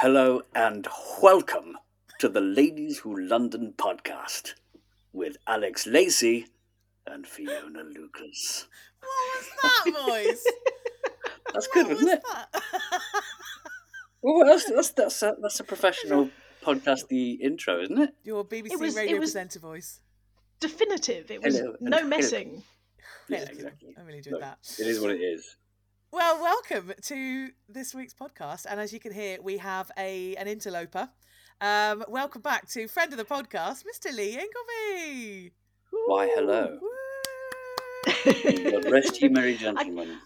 Hello and welcome to the Ladies Who London podcast with Alex Lacey and Fiona Lucas. What was that voice? That's good, What isn't was it? that? Well, that's that's that's a, that's a professional podcasty intro, isn't it? Your BBC It was- radio it was- presenter voice. definitive. It was Hello, no hello. messing. Yeah, Thank exactly. I really enjoyed Look, that. It is what it is. Well, welcome to this week's podcast. And as you can hear, we have a an interloper. Um, welcome back to friend of the podcast, Mr. Lee Ingleby. Why, hello. God rest you, merry gentlemen.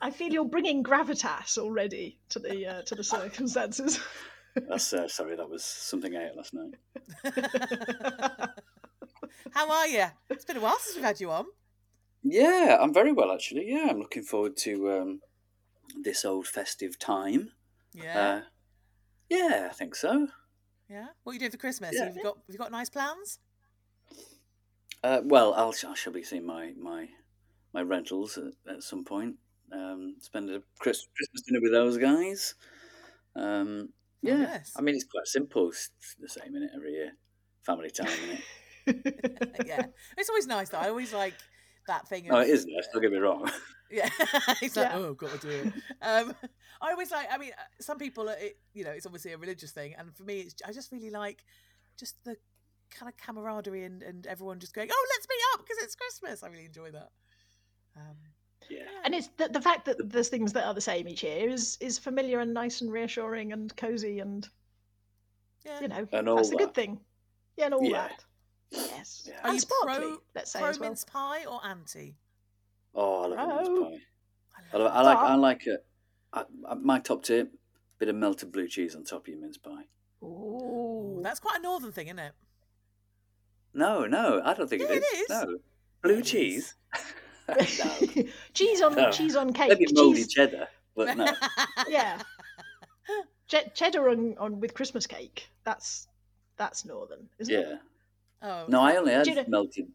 I feel you're bringing gravitas already to the uh, to the circumstances. That's uh, sorry, that was something I ate last night. How are you? It's been a while since we've had you on. Yeah, I'm very well actually. Yeah, I'm looking forward to um, this old festive time. Yeah. Uh, yeah, I think so. yeah. What are you doing for Christmas? yeah. Have you got have you got nice plans? Uh, well, I'll, I shall be seeing my my my rentals at, at some point. Um, spend a Chris, Christmas dinner with those guys. Um, Oh, yes. I mean it's quite simple. It's the same in it every year. Family time, is it? yeah. It's always nice though. I always like that thing. No, of- it is nice. Don't get me wrong. Yeah, he's like, Yeah. oh, got to do it. Um, I always like. I mean, uh, some people, it, you know, it's obviously a religious thing, and for me, it's, I just really like just the kind of camaraderie and, and everyone just going, oh, let's meet up because it's Christmas. I really enjoy that. Um, yeah, and it's the, the fact that there's things that are the same each year is is familiar and nice and reassuring and cozy and yeah. you know And all that's a good thing. Yeah, and all Yeah. that. Yes, Yeah. Are and you sparkly. pro, let's say pro as well. mince pie or anti? Oh, I love a mince Oh. pie. I I, love love, I like I like it. I, I, my top tip: bit of melted blue cheese on top of your mince pie. Ooh. That's quite a northern thing, isn't it? No, no, I don't think Yeah, it it is. is. No, blue it is. cheese. no, cheese on No. cheese on cake. maybe mouldy cheese, cheddar, but no. yeah, Che- cheddar on, on with Christmas cake. That's that's northern, isn't it? Oh, No, I only had Do you know- melted.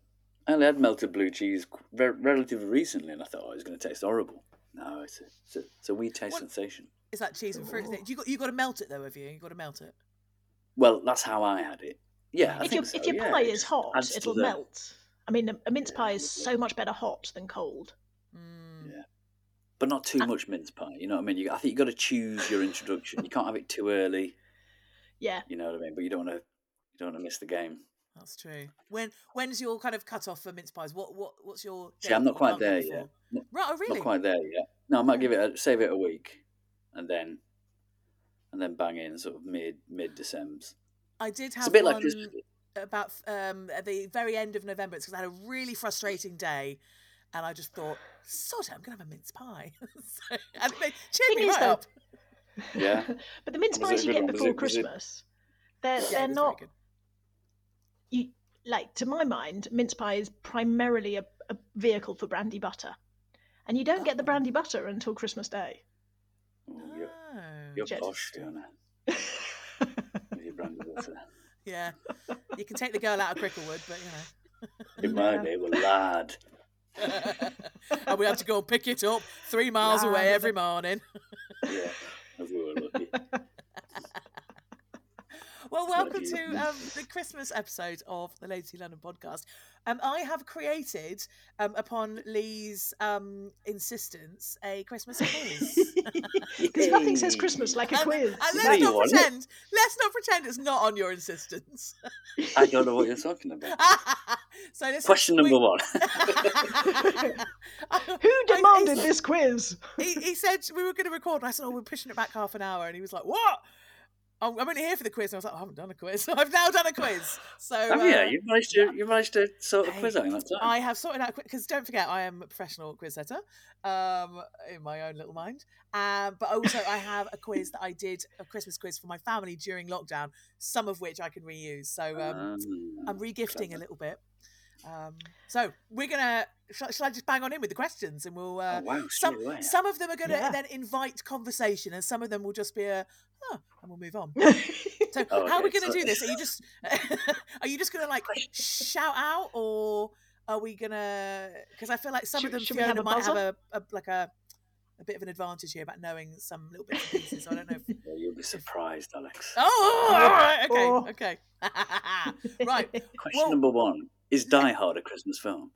I only had melted blue cheese re- relatively recently, and I thought oh, it was going to taste horrible. No, it's a, it's a, it's a wee taste What- sensation. It's that cheese and fruit. You got you got to melt it though, have you? You got to melt it. Well, that's how I had it. Yeah, I if think your so, if your yeah, pie is hot, adds it'll the- melt. I mean, a, mince Yeah, pie is so much better hot than cold. Mm. Yeah. But not too much mince pie. You know what I mean? You, I think you got to choose your introduction. You can't have it too early. Yeah, You know what I mean? But you don't want to. You don't want to miss the game. That's true. When when's your kind of cut off for mince pies? What what what's your? See, I'm not quite there before? yet. Not, Right, oh really? not quite there yet. No, I might give it a, save it a week, and then and then bang in sort of mid mid December. I did have It's a bit like one Christmas. about um, at the very end of November. It's because I had a really frustrating day, and I just thought, sod it, I'm gonna have a mince pie. so, and they cheered me right up. Yeah. but the mince Was it a pies you get before it- was it- Christmas, they're Yeah, they're not good. You like to my mind. Mince pie is primarily a, a vehicle for brandy butter, and you don't get the Oh. brandy butter until Christmas Day. Oh, you're, you're Jet- posh, Fiona. With your brandy butter. yeah. You can take the girl out of Cricklewood, but In my Yeah. day, well, lad. and we had to go and pick it up three miles Nah, away every the- morning. Yeah, if we were lucky. Well, welcome to um, the Christmas episode of the Lady London podcast. Um, I have created, um, upon Lee's um, insistence, a Christmas quiz. Because nothing says Christmas like a and, quiz. and let's you not want pretend. Let's not pretend it's not on your insistence. I don't know what you're talking about. So this Question we- number one. Who I- demanded he- this quiz? He, he said we were going to record, and I said, "Oh, we're pushing it back half an hour," and he was like, "What?" I'm, I'm only here for the quiz. And I was like, I haven't done a quiz. I've now done a quiz. So Oh yeah, uh, you managed to you managed to sort the quiz out in that time. I have sorted out because don't forget I am a professional quiz setter, um, in my own little mind. Um, but also I have a quiz that I did a Christmas quiz for my family during lockdown, some of which I can reuse. So um, Ah, I'm regifting a little bit. Um, so we're gonna. Shall, shall I just bang on in with the questions and we'll. Uh, oh, wow, some away. some of them are going to Yeah. then invite conversation, and some of them will just be a, huh, and we'll move on. So Oh, how are we going to so- do this? Are you just are you just going to like shout out, or are we going to? Because I feel like some Should- of them have Fiona a might have a, a like a a bit of an advantage here about knowing some little bits and pieces. So I don't know. If... Yeah, you'll be surprised, Alex. Oh, all right, okay, Oh. okay, right. Question well- number one: Is Die Hard a Christmas film?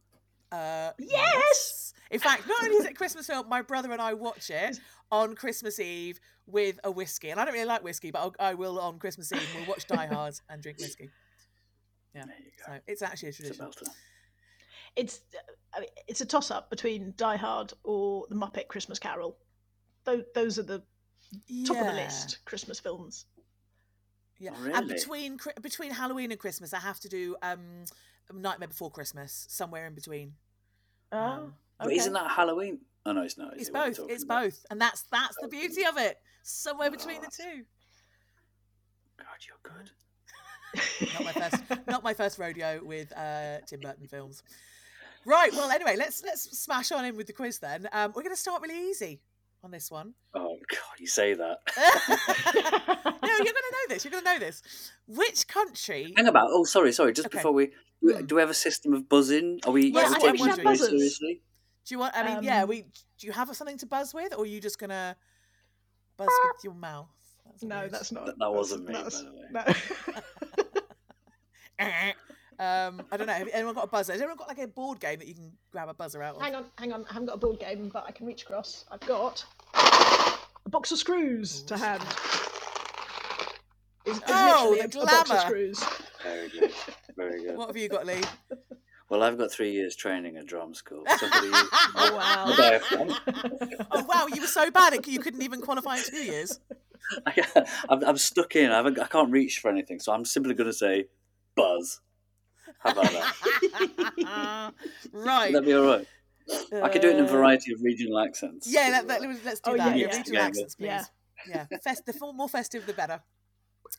Uh, Yes! In fact, not only is it Christmas film, my brother and I watch it on Christmas Eve with a whiskey. And I don't really like whiskey, but I'll, I will on Christmas Eve. We'll watch Die Hard and drink whiskey. Yeah. There you go. So it's actually a It's a tradition. belter. it's I mean, it's a toss up between Die Hard or The Muppet Christmas Carol. Those, those are the top of the list Christmas films. Yeah. Oh, And between between Halloween and Christmas, I have to do um, Nightmare Before Christmas, somewhere in between. Oh, Um, But isn't that Halloween? Oh no, it's not. It's it, both. It's about? both, and that's that's the beauty of it. Somewhere between the two. God, you're good. not my first not my first rodeo with uh, Tim Burton films. Right. Well, anyway, let's let's smash on in with the quiz then. Um, we're going to start really easy on this one. Oh God, you say that. no, you're going to know this. You're going to know this. Which country? Hang about. Oh, sorry, sorry. Just Okay. before we, do- Mm. do we have a system of buzzing? Are we? Yeah, are we taking we this have very buzzers. seriously? Do you want? I mean, yeah. Um, We do you have something to buzz with, or are you just going to buzz with your mouth? That's no, weird. that's not. That- that wasn't me, that's- by the no. um, I don't know. Have anyone got a buzzer? Has anyone got like a board game that you can grab a buzzer out of? hang on, hang on. I haven't got a board game, but I can reach across. I've got a box of screws to hand. It's, it's Oh, literally the a, a box of screws. Very good. Very good. What have you got, Lee? Well, I've got three years training at drum school. So what do you- Oh wow. what do I have? oh wow, you were so bad at you couldn't even qualify in two years. I, I'm, I'm stuck in. I, haven't, I can't reach for anything, so I'm simply going to say buzz. How about that? right. Would be all right? I could do it in a Uh, variety of regional accents. Yeah, let, let, let's do Oh, that. yeah, Yeah, yeah. regional Yeah, yeah. accents, please. Yeah. Yeah, Fest, the more festive, the better.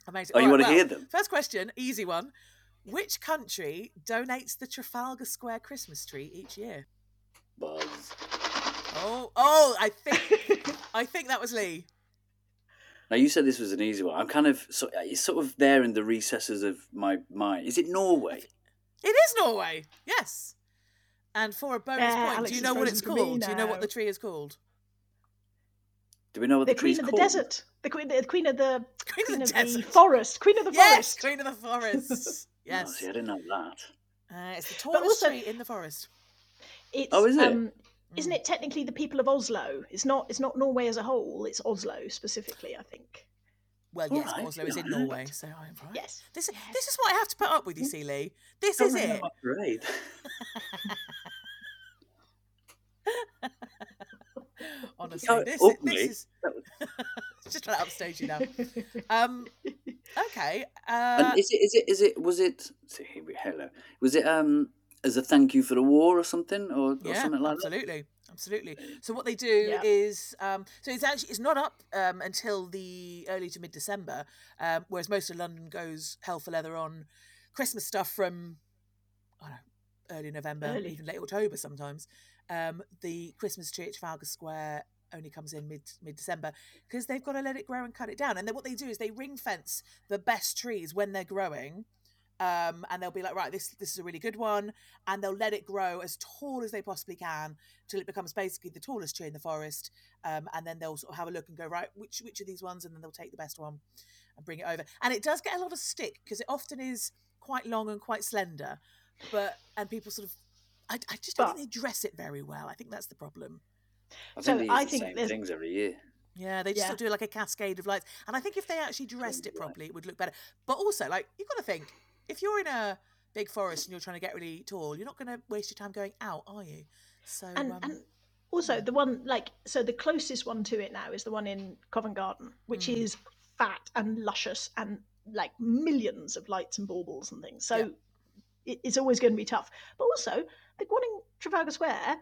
Amazing. Oh, you All want to well, hear them? First question, easy one. Which country donates the Trafalgar Square Christmas tree each year? Buzz. Oh, oh, I think I think that was Lee. Now you said this was an easy one. I'm kind of so it's sort of there in the recesses of my mind. Is it Norway? It is Norway. Yes. And for a bonus Yeah, point, Alex do you is know what frozen it's for me called? Do you know what now. the tree is called? Do we know what The tree is? the, queen tree's of the called? desert. The queen, the queen of the Queen queen of of the the Desert. forest. Queen of the yes, forest. Queen of the Forest. Oh, yes. see, I didn't know that. Uh, it's the tallest also- tree in the forest. It's, Oh, is it? Um, isn't Mm. it technically the people of Oslo? It's not. It's not Norway as a whole. It's Oslo specifically, I think. Well, yes, right, Oslo is in yeah. Norway, so I'm right. Yes. This this is what I have to put up with, you see, Lee. This Don't is it. Great. parade. Honestly, Oh, this, openly. this is just trying to upstage you now. Um, okay. Uh, and is it? Is it? Is it? Was it? See, here we hello. Was it? Um, as a thank you for the war or something, or, or something like that? absolutely, absolutely. So what they do Yeah. is, um, so it's actually it's not up um, until the early to mid December, um, whereas most of London goes hell for leather on Christmas stuff from I don't know, early November, Early. even late October sometimes. Um, the Christmas tree at Trafalgar Square only comes in mid mid December because they've got to let it grow and cut it down. And then what they do is they ring fence the best trees when they're growing. Um, and they'll be like, right, this this is a really good one, and they'll let it grow as tall as they possibly can till it becomes basically the tallest tree in the forest. Um, and then they'll sort of have a look and go, right, which which of these ones, and then they'll take the best one and bring it over. And it does get a lot of stick because it often is quite long and quite slender, but and people sort of, I, I just don't But- think they dress it very well. I think that's the problem. I So think they use I the think same there's- things every year. Yeah, they just Yeah. sort of do like a cascade of lights. And I think if they actually dressed it properly, it would look better. But also, like, you've got to think if you're in a big forest and you're trying to get really tall, you're not going to waste your time going out, are you? So and um, and also the one like so the closest one to it now is the one in Covent Garden, which Mm. is fat and luscious and like millions of lights and baubles and things. So Yeah. it, it's always going to be tough. But also the one in Trafalgar Square,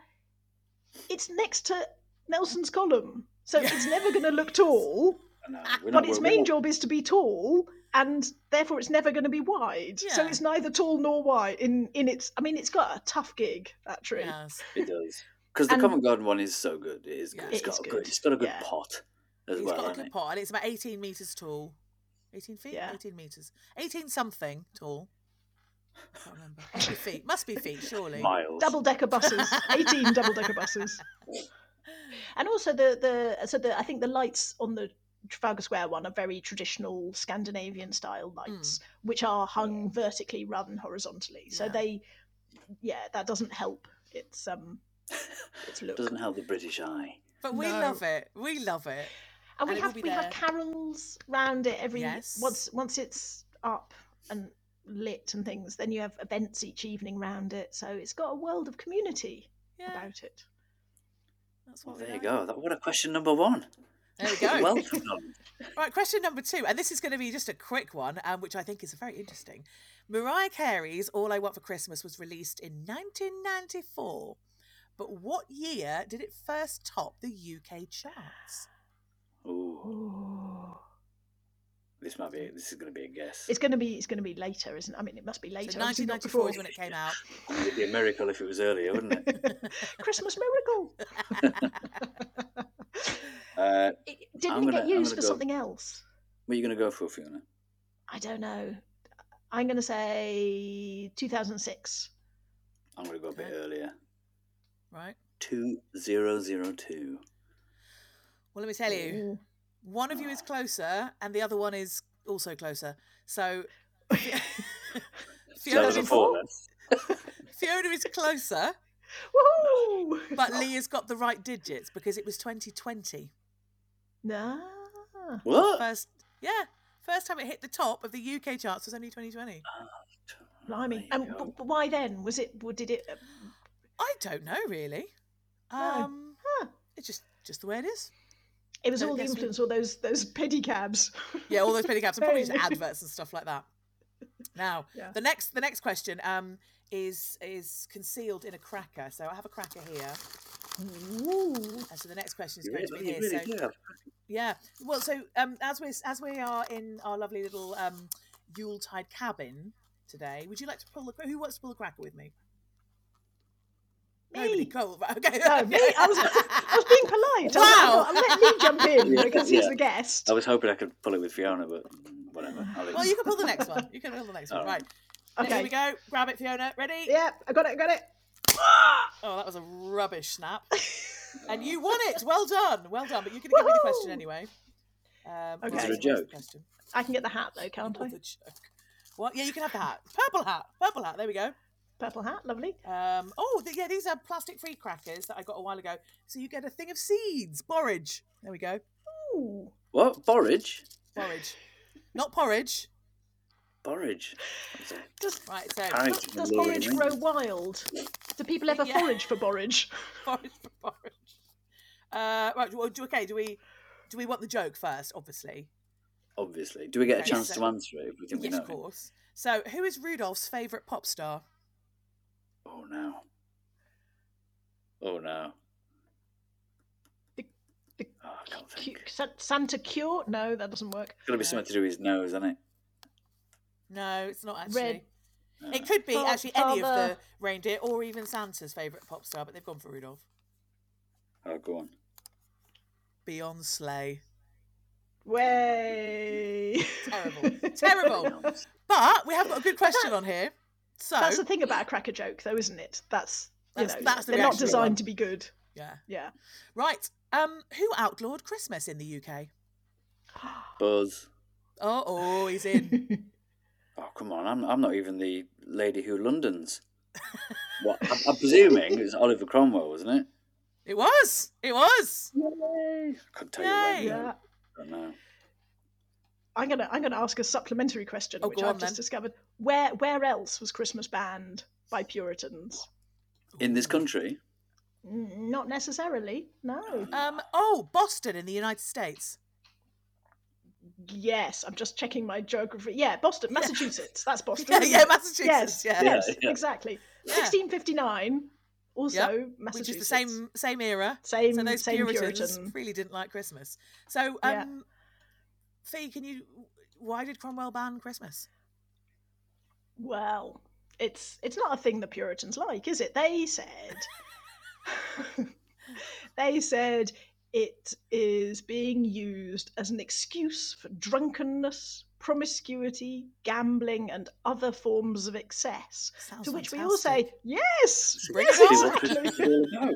it's next to Nelson's column, so Yeah. it's never going to look tall. I know, But its main job is to be tall, and therefore it's never going to be wide. So it's neither tall nor wide. In in its, I mean, it's got a tough gig that tree. yes. It does because the And- Covent Garden one is so good. It is good. Yeah. It's It got is a good. good, It's got a good yeah. pot as It's well. It's got a good it? pot, and it's about 18 meters tall. 18 feet? Yeah. 18 meters. 18 something tall. I can't remember. Must be feet. Must be feet, surely. Miles. double decker buses, eighteen double decker buses, and also the the so the I think the lights on the Trafalgar Square one are very traditional Scandinavian style lights, which are hung vertically rather than horizontally. So Yeah. they, yeah, that doesn't help. It's um, its look. Doesn't help the British eye. But we No. love it. We love it. and and we have be we have carols round it every Yes. once once it's up and lit and things. Then you have events each evening round it. So it's got a world of community Yeah, about it. that's Well, what we there you like. go. That, what a question number one. There we go. Well done. Right, question number two, and this is going to be just a quick one, um, which I think is very interesting. Mariah Carey's "All I Want for Christmas" was released in 1994, but what year did it first top the UK charts? Ooh, this might be. This is going to be a guess. It's going to be it's going to be later, isn't it? I mean, it must be later. obviously not 1994 is when it came out. It'd be a miracle if it was earlier, wouldn't it? Christmas miracle. Uh, didn't I'm it gonna- get used for go- something else? what are you going to go for, Fiona? I don't know. I'm going to say 2006. I'm going to go a bit Okay. earlier. Right. Two zero zero two. Well, let me tell you, Ooh. one of you is closer, and the other one is also closer. So So Fiona, that is, four then. Fiona is closer, Woohoo! but Lee has got the right digits because it was 2020. Nah. What? First, yeah, first time it hit the top of the UK charts was only 2020. Blimey. There And go. but, but why then? Was it? Did it? uh, I don't know really. No. Um, Huh. it's just just the way it is. It was So all the guess we- influence, all those those pedicabs. Yeah, all those pedicabs and probably just adverts and stuff like that. Now, Yeah. the next the next question um is is concealed in a cracker. So I have a cracker here, Ooh. and so the next question is You going to be here. really so do yeah, well, so um as we as we are in our lovely little um Yuletide cabin today, would you like to pull the who wants to pull the cracker with me? Nobody. Me. Cool. Right, Okay. No, me. I was, I was being polite. I was Wow. I'll let Lee jump in Yeah, because he's yeah. the guest. I was hoping I could pull it with Fiona, but whatever. Well, you can pull the next one. You can pull the next one. Right. Here Okay. we go. Grab it, Fiona. Ready? Yeah, I got it. I got it. Oh, that was a rubbish snap. and you won it. Well done. Well done. But you're going to give me the question anyway. Um, Okay. Is it a joke? I can get the hat though, can't I? What? Yeah, you can have the hat. Purple hat. Purple hat. There we go. Purple hat, lovely. Um, oh, th- yeah, these are plastic-free crackers that I got a while ago. So you get a thing of seeds, borage. There we go, Ooh. What? Borage? borage, not porridge. Borage. That's Does, Right, so does, does borage isn't grow wild? Do people ever Yeah. forage for borage? porridge for porridge. Uh, right, well, do- okay. Do we do we want the joke first? Obviously, Obviously. Do we get a chance so- to answer it if we think yes, we know of course. So, who is Rudolph's favourite pop star? Oh no. Oh no. The- the Oh, I can't think. Santa Cure? No, that doesn't work. It's got to be No. something to do with his nose, isn't it? No, it's not actually. Red. It could be Fa- actually any of the reindeer or even Santa's favourite pop star, but they've gone for Rudolph. Oh, go on. Beyond Sleigh. Way. Terrible. Terrible. But we have got a good question on here. So, That's the thing about a cracker joke, though, isn't it? That's you That's- know, that's the they're not designed want. to be good. yeah. Yeah. Right. Um, who outlawed Christmas in the UK? Buzz. Oh, oh, he's in. Oh, come on. I'm, I'm not even the lady who Londons. What? I'm, I'm presuming it was Oliver Cromwell, wasn't it? it was. It was. Yay. I couldn't tell you Yay. when. yeah. though. I don't know. I'm gonna I'm gonna ask a supplementary question, Oh, which I've on, just then. discovered. Where where else was Christmas banned by Puritans? In this country, Not necessarily. No. Um. Oh, Boston in the United States. Yes, I'm just checking my geography. Yeah, Boston, Massachusetts. That's Boston. Yeah, yeah. Massachusetts. Yes, Yeah. Yeah, yes, yeah. exactly. Yeah. 1659, also Which Massachusetts. is the same same era. Same, so those same Puritans Puritan. really didn't like Christmas. So, Yeah. um, Fee, can you? Why did Cromwell ban Christmas? Well, it's it's not a thing the Puritans like, is it? They said they said it is being used as an excuse for drunkenness, promiscuity, gambling, and other forms of excess. Sounds to which we all say, yes, yes, it on. see what exactly. Christmas is all about.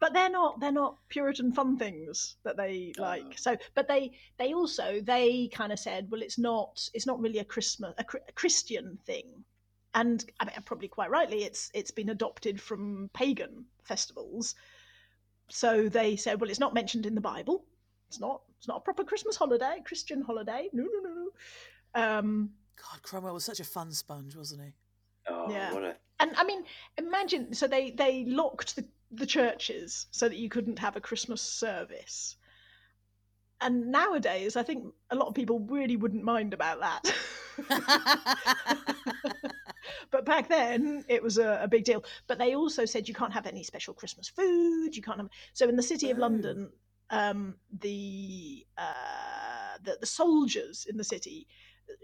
but they're not they're not puritan fun things that they like Oh. so but they they also they kind of said well it's not it's not really a christmas a, a christian thing and i mean probably quite rightly it's it's been adopted from pagan festivals so they said well it's not mentioned in the bible it's not it's not a proper christmas holiday christian holiday no no no no um God, Cromwell was such a fun sponge, wasn't he? Oh, Yeah. what a and I mean, imagine so they they locked the the churches so that you couldn't have a Christmas service. And nowadays, I think a lot of people really wouldn't mind about that. but back then, it was a, a big deal. But they also said you can't have any special Christmas food. You can't have. So in the city of Oh. London, um, the, uh, the the soldiers in the city,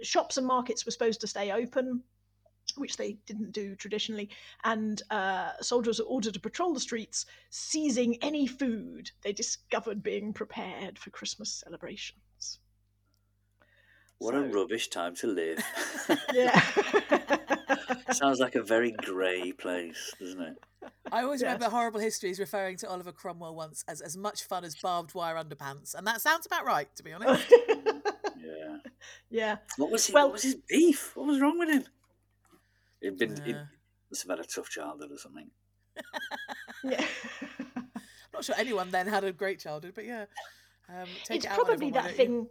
shops and markets were supposed to stay open which they didn't do traditionally, and uh, soldiers were ordered to patrol the streets, seizing any food they discovered being prepared for Christmas celebrations. what a rubbish time to live. Yeah. Sounds like a very grey place, doesn't it? I always Yes. remember horrible histories referring to Oliver Cromwell once as as much fun as barbed wire underpants, and that sounds about right, to be honest. Yeah. yeah. What was he, Well- what was his beef? What was wrong with him? He'd been he Uh, must have had a tough childhood or something. yeah. I'm not sure anyone then had a great childhood, but yeah. Um, take it's it probably everyone, that why you? thing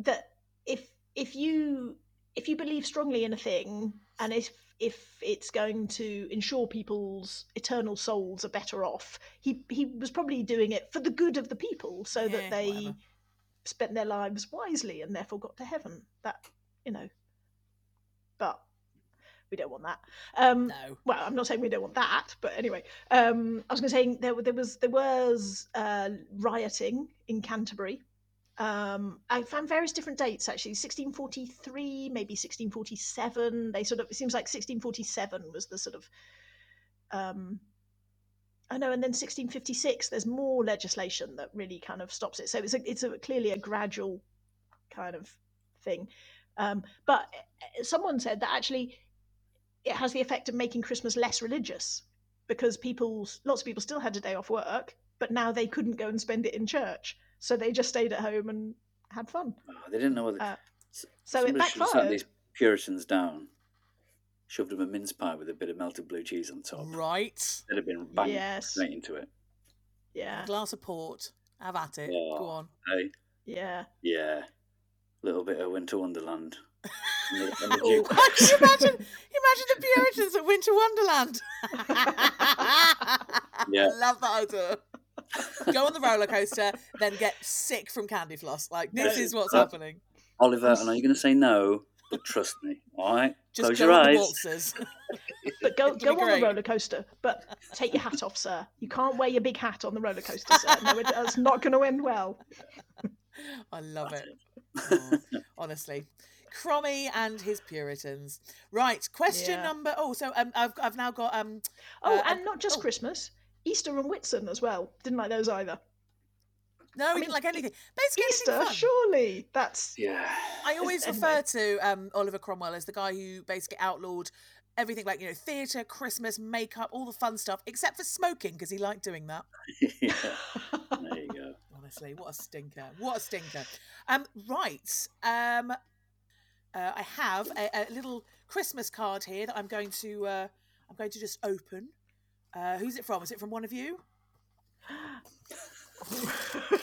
that if if you if you believe strongly in a thing and if if it's going to ensure people's eternal souls are better off he he was probably doing it for the good of the people so Yeah, that they whatever. spent their lives wisely and therefore got to heaven that you know but we don't want that um No. well, I'm not saying we don't want that, but anyway, um, I was going to say there, there was there was uh, rioting in Canterbury. Um, I found various different dates actually, 1643, maybe 1647. They sort of it seems like 1647 was the sort of um, I know, and then 1656. There's more legislation that really kind of stops it. So it's a, it's a clearly a gradual kind of thing. Um, but uh, someone said that actually it has the effect of making Christmas less religious because people, lots of people still had a day off work, but now they couldn't go and spend it in church, so they just stayed at home and had fun. Oh, they didn't know what. Uh, so it somebody should sat backfired. these Puritans down, shoved them a mince pie with a bit of melted blue cheese on top. Right. They'd have been banged Yes. straight into it. Yeah, A glass of port. Have at it. Oh. Go on. Hey, yeah. yeah, little bit of Winter Wonderland. And the, and the Oh. Can you imagine? Imagine the Puritans at Winter Wonderland. Yeah. Love that idea. Go on the roller coaster, then get sick from candy floss. Like this Yeah. is what's Uh, happening. Oliver, I know you're going to say no, but trust me, all right? Just Close go your on the eyes. But go go on the roller coaster, but take your hat off, sir. You can't wear your big hat on the roller coaster, sir. No, it, that's not going to end well. I love That's it. Oh, honestly. Crommy and his Puritans. Right, question Yeah. number. Oh, so um, I've I've now got um. Oh, uh, and not just oh. Christmas, Easter and Whitsun as well. Didn't like those either. No, I mean, didn't like anything. Basically, anything Easter, fun. surely that's Yeah. I always anyway. refer to um, Oliver Cromwell as the guy who basically outlawed everything like you know theatre, Christmas, makeup, all the fun stuff, except for smoking because he liked doing that. yeah. There you go. Honestly, what a stinker! What a stinker! Um, right. Um, uh, I have a, a little Christmas card here that I'm going to uh, I'm going to just open. Uh, who's it from? Is it from one of you?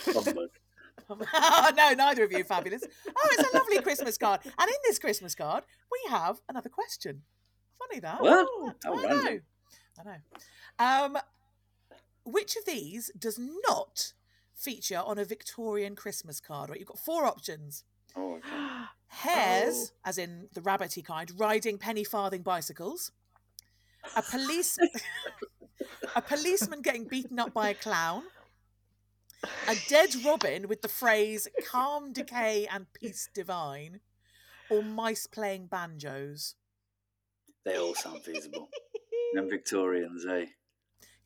Humbug. no, neither of you fabulous. Oh, it's a lovely Christmas card. And in this Christmas card, we have another question. Funny that. What? Oh, I know. I know. Um, which of these does not feature on a Victorian Christmas card? Right, you've got four options. Oh, okay. Hares, as in the rabbity kind, riding penny farthing bicycles. A police, a policeman getting beaten up by a clown. A dead robin with the phrase "calm decay and peace divine," or mice playing banjos. They all sound feasible. Them Victorians, eh?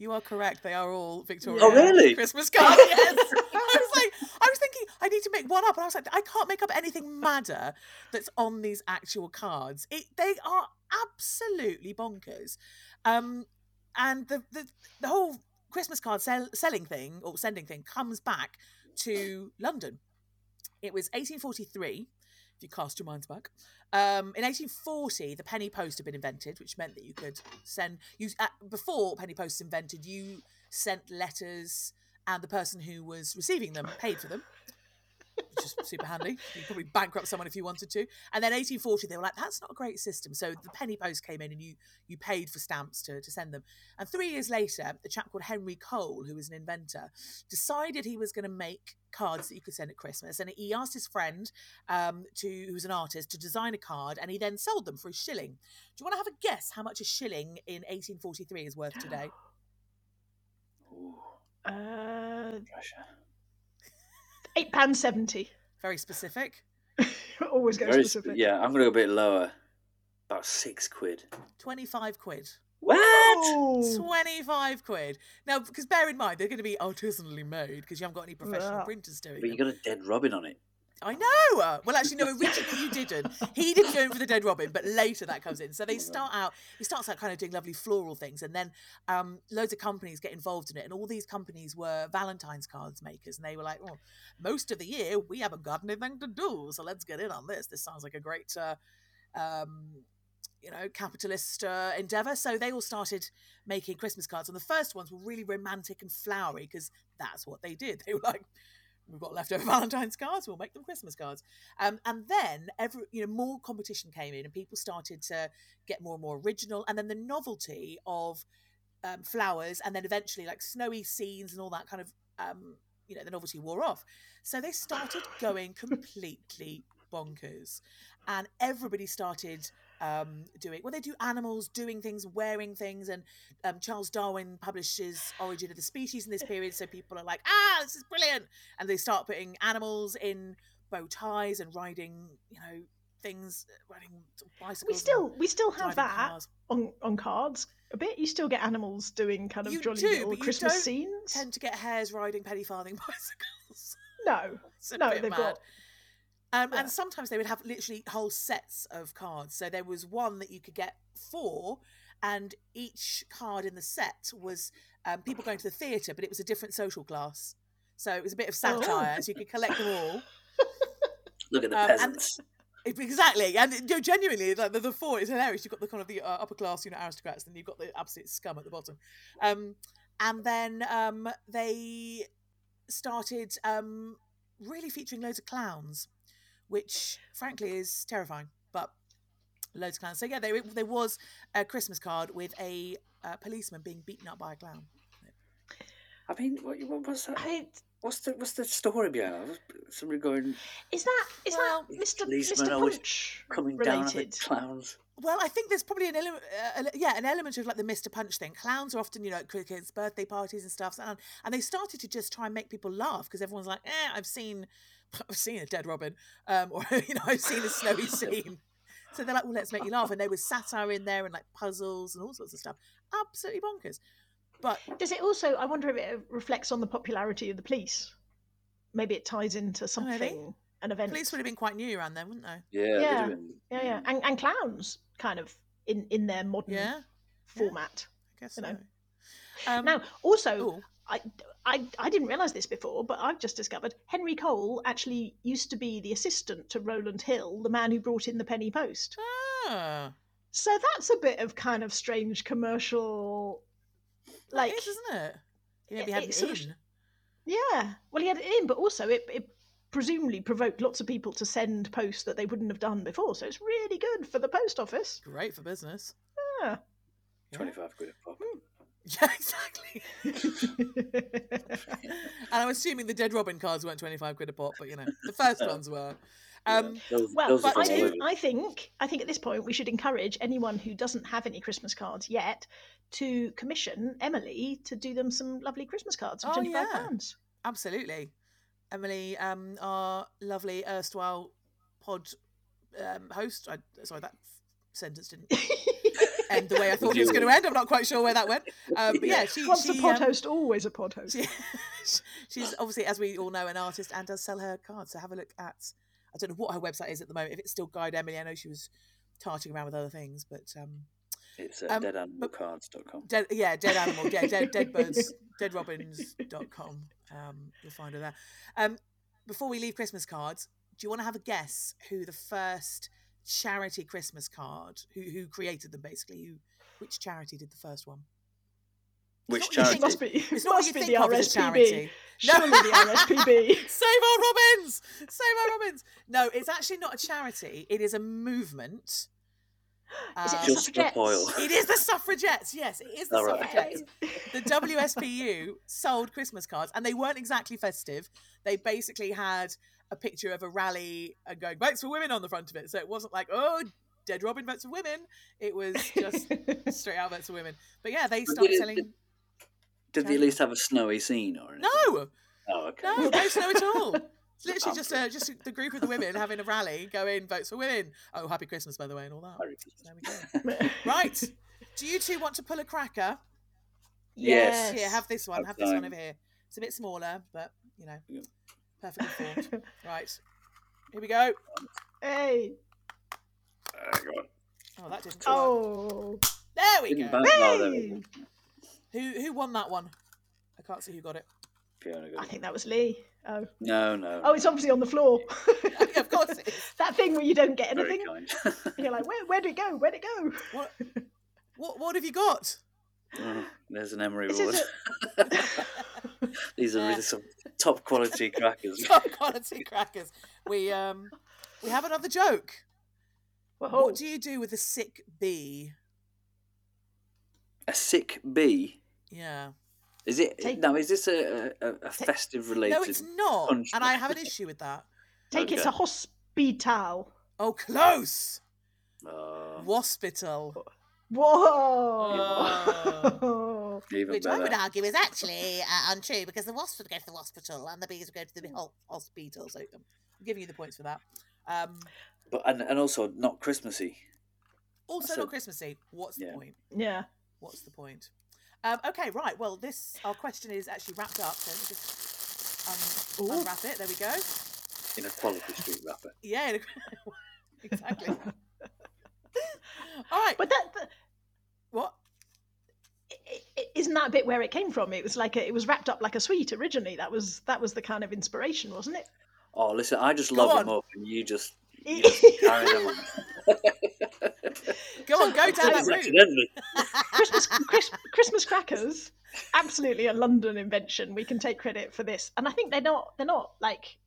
You are correct. They are all Victorian. Oh, really? Christmas cards. Yes. I was like, I was thinking, I need to make one up, and I was like, I can't make up anything madder that's on these actual cards. It, they are absolutely bonkers. Um, and the, the the whole Christmas card sell, selling thing or sending thing comes back to London. It was 1843. You cast your minds back, um, in 1840, the penny post had been invented, which meant that you could send. You uh, before penny posts invented, you sent letters, and the person who was receiving them paid for them, which is super handy. You could probably bankrupt someone if you wanted to. And then 1840, they were like, "That's not a great system." So the penny post came in, and you you paid for stamps to to send them. And three years later, a chap called Henry Cole, who was an inventor, decided he was going to make cards that you could send at Christmas. And he asked his friend, um, to who was an artist, to design a card, and he then sold them for a shilling. Do you want to have a guess how much a shilling in 1843 is worth today? Ooh, Uh, pressure. Eight pounds seventy. Very specific. Always go Very specific. yeah, I'm gonna go a bit lower. About six quid. 25 quid. What? Whoa. 25 quid. Now, because bear in mind, they're going to be artisanally made because you haven't got any professional Yeah. printers doing it. But you got a dead robin on it. I know. Well, actually, no. Originally, you didn't. He didn't go in for the dead robin, but later that comes in. So they start out. He starts out kind of doing lovely floral things, and then um, loads of companies get involved in it. And all these companies were Valentine's cards makers, and they were like, "Oh, most of the year we haven't got anything to do, so let's get in on this. This sounds like a great." Uh, um, you know, capitalist uh, endeavor. So they all started making Christmas cards, and the first ones were really romantic and flowery because that's what they did. They were like, "We've got leftover Valentine's cards, we'll make them Christmas cards." Um, and then every, you know, more competition came in, and people started to get more and more original, and then the novelty of um, flowers, and then eventually like snowy scenes and all that kind of, um, you know, the novelty wore off. So they started going completely bonkers, and everybody started um, doing well. They do animals doing things, wearing things, and um, Charles Darwin publishes Origin of the Species in this period. So people are like, "Ah, this is brilliant!" and they start putting animals in bow ties and riding, you know, things, riding bicycles. We still we still have that cars. on on cards a bit. You still get animals doing kind of You jolly do, little Christmas scenes. Tend to get hares riding penny farthing bicycles. No, no, they've mad. got Um, Yeah. And sometimes they would have literally whole sets of cards. So there was one that you could get four, and each card in the set was um, people going to the theatre, but it was a different social class. So it was a bit of Oh. satire, so you could collect them all. Look at the Um, peasants. If- Exactly, and you know, genuinely, like the, the four is hilarious. You've got the kind of the uh, upper class, you know, aristocrats, and you've got the absolute scum at the bottom. Um, and then um, they started um, really featuring loads of clowns, which frankly is terrifying. But loads of clowns. So yeah, there there was a Christmas card with a uh, policeman being beaten up by a clown. I mean, what, what, what's that? I, What's the what's the story behind that? Somebody going is that is Well, that Mr. policemen Mr. Punch coming down on related? clowns. Well, I think there's probably an element, uh, yeah, an element of like the Mr. Punch thing. Clowns are often, you know, at crickets, birthday parties and stuff, and, and they started to just try and make people laugh because everyone's like, eh, I've seen, I've seen a dead robin, um, or you know, I've seen a snowy scene. So they're like, well, let's make you laugh, and there was satire in there and like puzzles and all sorts of stuff. Absolutely bonkers. But Does it also? I wonder if it reflects on the popularity of the police. Maybe it ties into maybe. something, an event. police would have been quite new around then, wouldn't they? Yeah, Yeah. been- Yeah, yeah, and and clowns kind of in in their modern Yeah, format. I guess You so. know. Um, Now, also, I, I I didn't realize this before, but I've just discovered Henry Cole actually used to be the assistant to Rowland Hill, the man who brought in the penny post. ah, So that's a bit of kind of strange commercial, like is, isn't it? He maybe it- had it it sort of- in. yeah. Well, he had it in, but also it it presumably provoked lots of people to send posts that they wouldn't have done before. So it's really good for the post office. Great for business. Yeah. Twenty-five quid a pop. Yeah, exactly. and I'm assuming the Dead Robin cards weren't 25 quid a pop, but you know, the first ones were. Um, Those, Well, those but I, from do, I think I think at this point we should encourage anyone who doesn't have any Christmas cards yet to commission Emily to do them some lovely Christmas cards for Oh, twenty five yeah. Absolutely. Emily, um, our lovely erstwhile pod um, host. I, sorry, that sentence didn't end the way I thought it was going to end. I'm not quite sure where that went. Um, but yeah, she, Once she, a pod um, host, always a pod host. she, she's obviously, as we all know, an artist and does sell her cards. So have a look at, I don't know what her website is at the moment. If it's still Guide Emily, I know she was tarting around with other things, but um, It's uh, um, deadanimalcards.com. dead, yeah, dead animal, yeah, dead, dead birds, deadrobins.com. Um, you'll find her there. Um, before we leave Christmas cards, do you want to have a guess who the first charity Christmas card, who who created them basically? Who, which charity did the first one? Which not what you charity? think- must be, It's not what must you be think the of as RSPB. charity. No. Surely the RSPB. Save our Robins! Save our Robins! No, it's actually not a charity. It is a movement. Is it Um, Just stop suffragettes? it is the suffragettes. Yes, it is the All right. suffragettes. the WSPU sold Christmas cards, and they weren't exactly festive. They basically had a picture of a rally and going votes for women on the front of it. So it wasn't like oh, dead Robin votes for women. It was just straight out votes for women. But yeah, they But started did selling. Did they at least have a snowy scene or anything? No, Oh, okay. no, no snow at all. It's literally just uh, just the group of the women having a rally, going votes for women. Oh, happy Christmas, by the way, and all that. Merry Christmas. Right. Do you two want to pull a cracker? Yes. Here, have this one. Have Have this one over here. It's a bit smaller, but you know, Yeah. Perfectly formed. right. Here we go. hey. Uh, go on. Oh, that didn't. work. Oh. There we Didn't go. bounce- oh, there we go. Who who won that one? I can't see who got it. Fiona got I it. think that was Lee. Oh. No, no. Oh, it's obviously on the floor. Yeah, of course that thing where you don't get very anything. kind. And you're like, where, where'd it go? Where'd it go? What what what have you got? Oh, There's an Emery This Award. is These are really some top quality crackers. Top quality crackers. We um we have another joke. Whoa. What do you do with a sick bee? A sick bee. Yeah. Is it? Take- no, is this a, a, a festive related? No, it's not. And. I have an issue with that. Take it Okay. to hospital. Oh, close. Oh, Hospital. Whoa. Even Which I would argue is actually uh, untrue because the wasps would go to the hospital and the bees would go to the hospital. So um, I'm giving you the points for that. Um, But and, and also not Christmassy. also, So- not Christmassy. What's the point? yeah. What's the point? Um, okay, right. Well, this our question is actually wrapped up. So let me just um, unwrap it. There we go. in a Quality Street wrapper. Yeah, in a- exactly. All right. But that, that What? I- i- isn't that a bit where it came from? It was like a, it was wrapped up like a sweet originally. That was that was the kind of inspiration, wasn't it? Oh, listen, I just Go love on. them up, and you just, you just carry them on. Go on, go down that route. Christmas Chris, Christmas crackers, absolutely a London invention. We can take credit for this, and I think they're not they're not like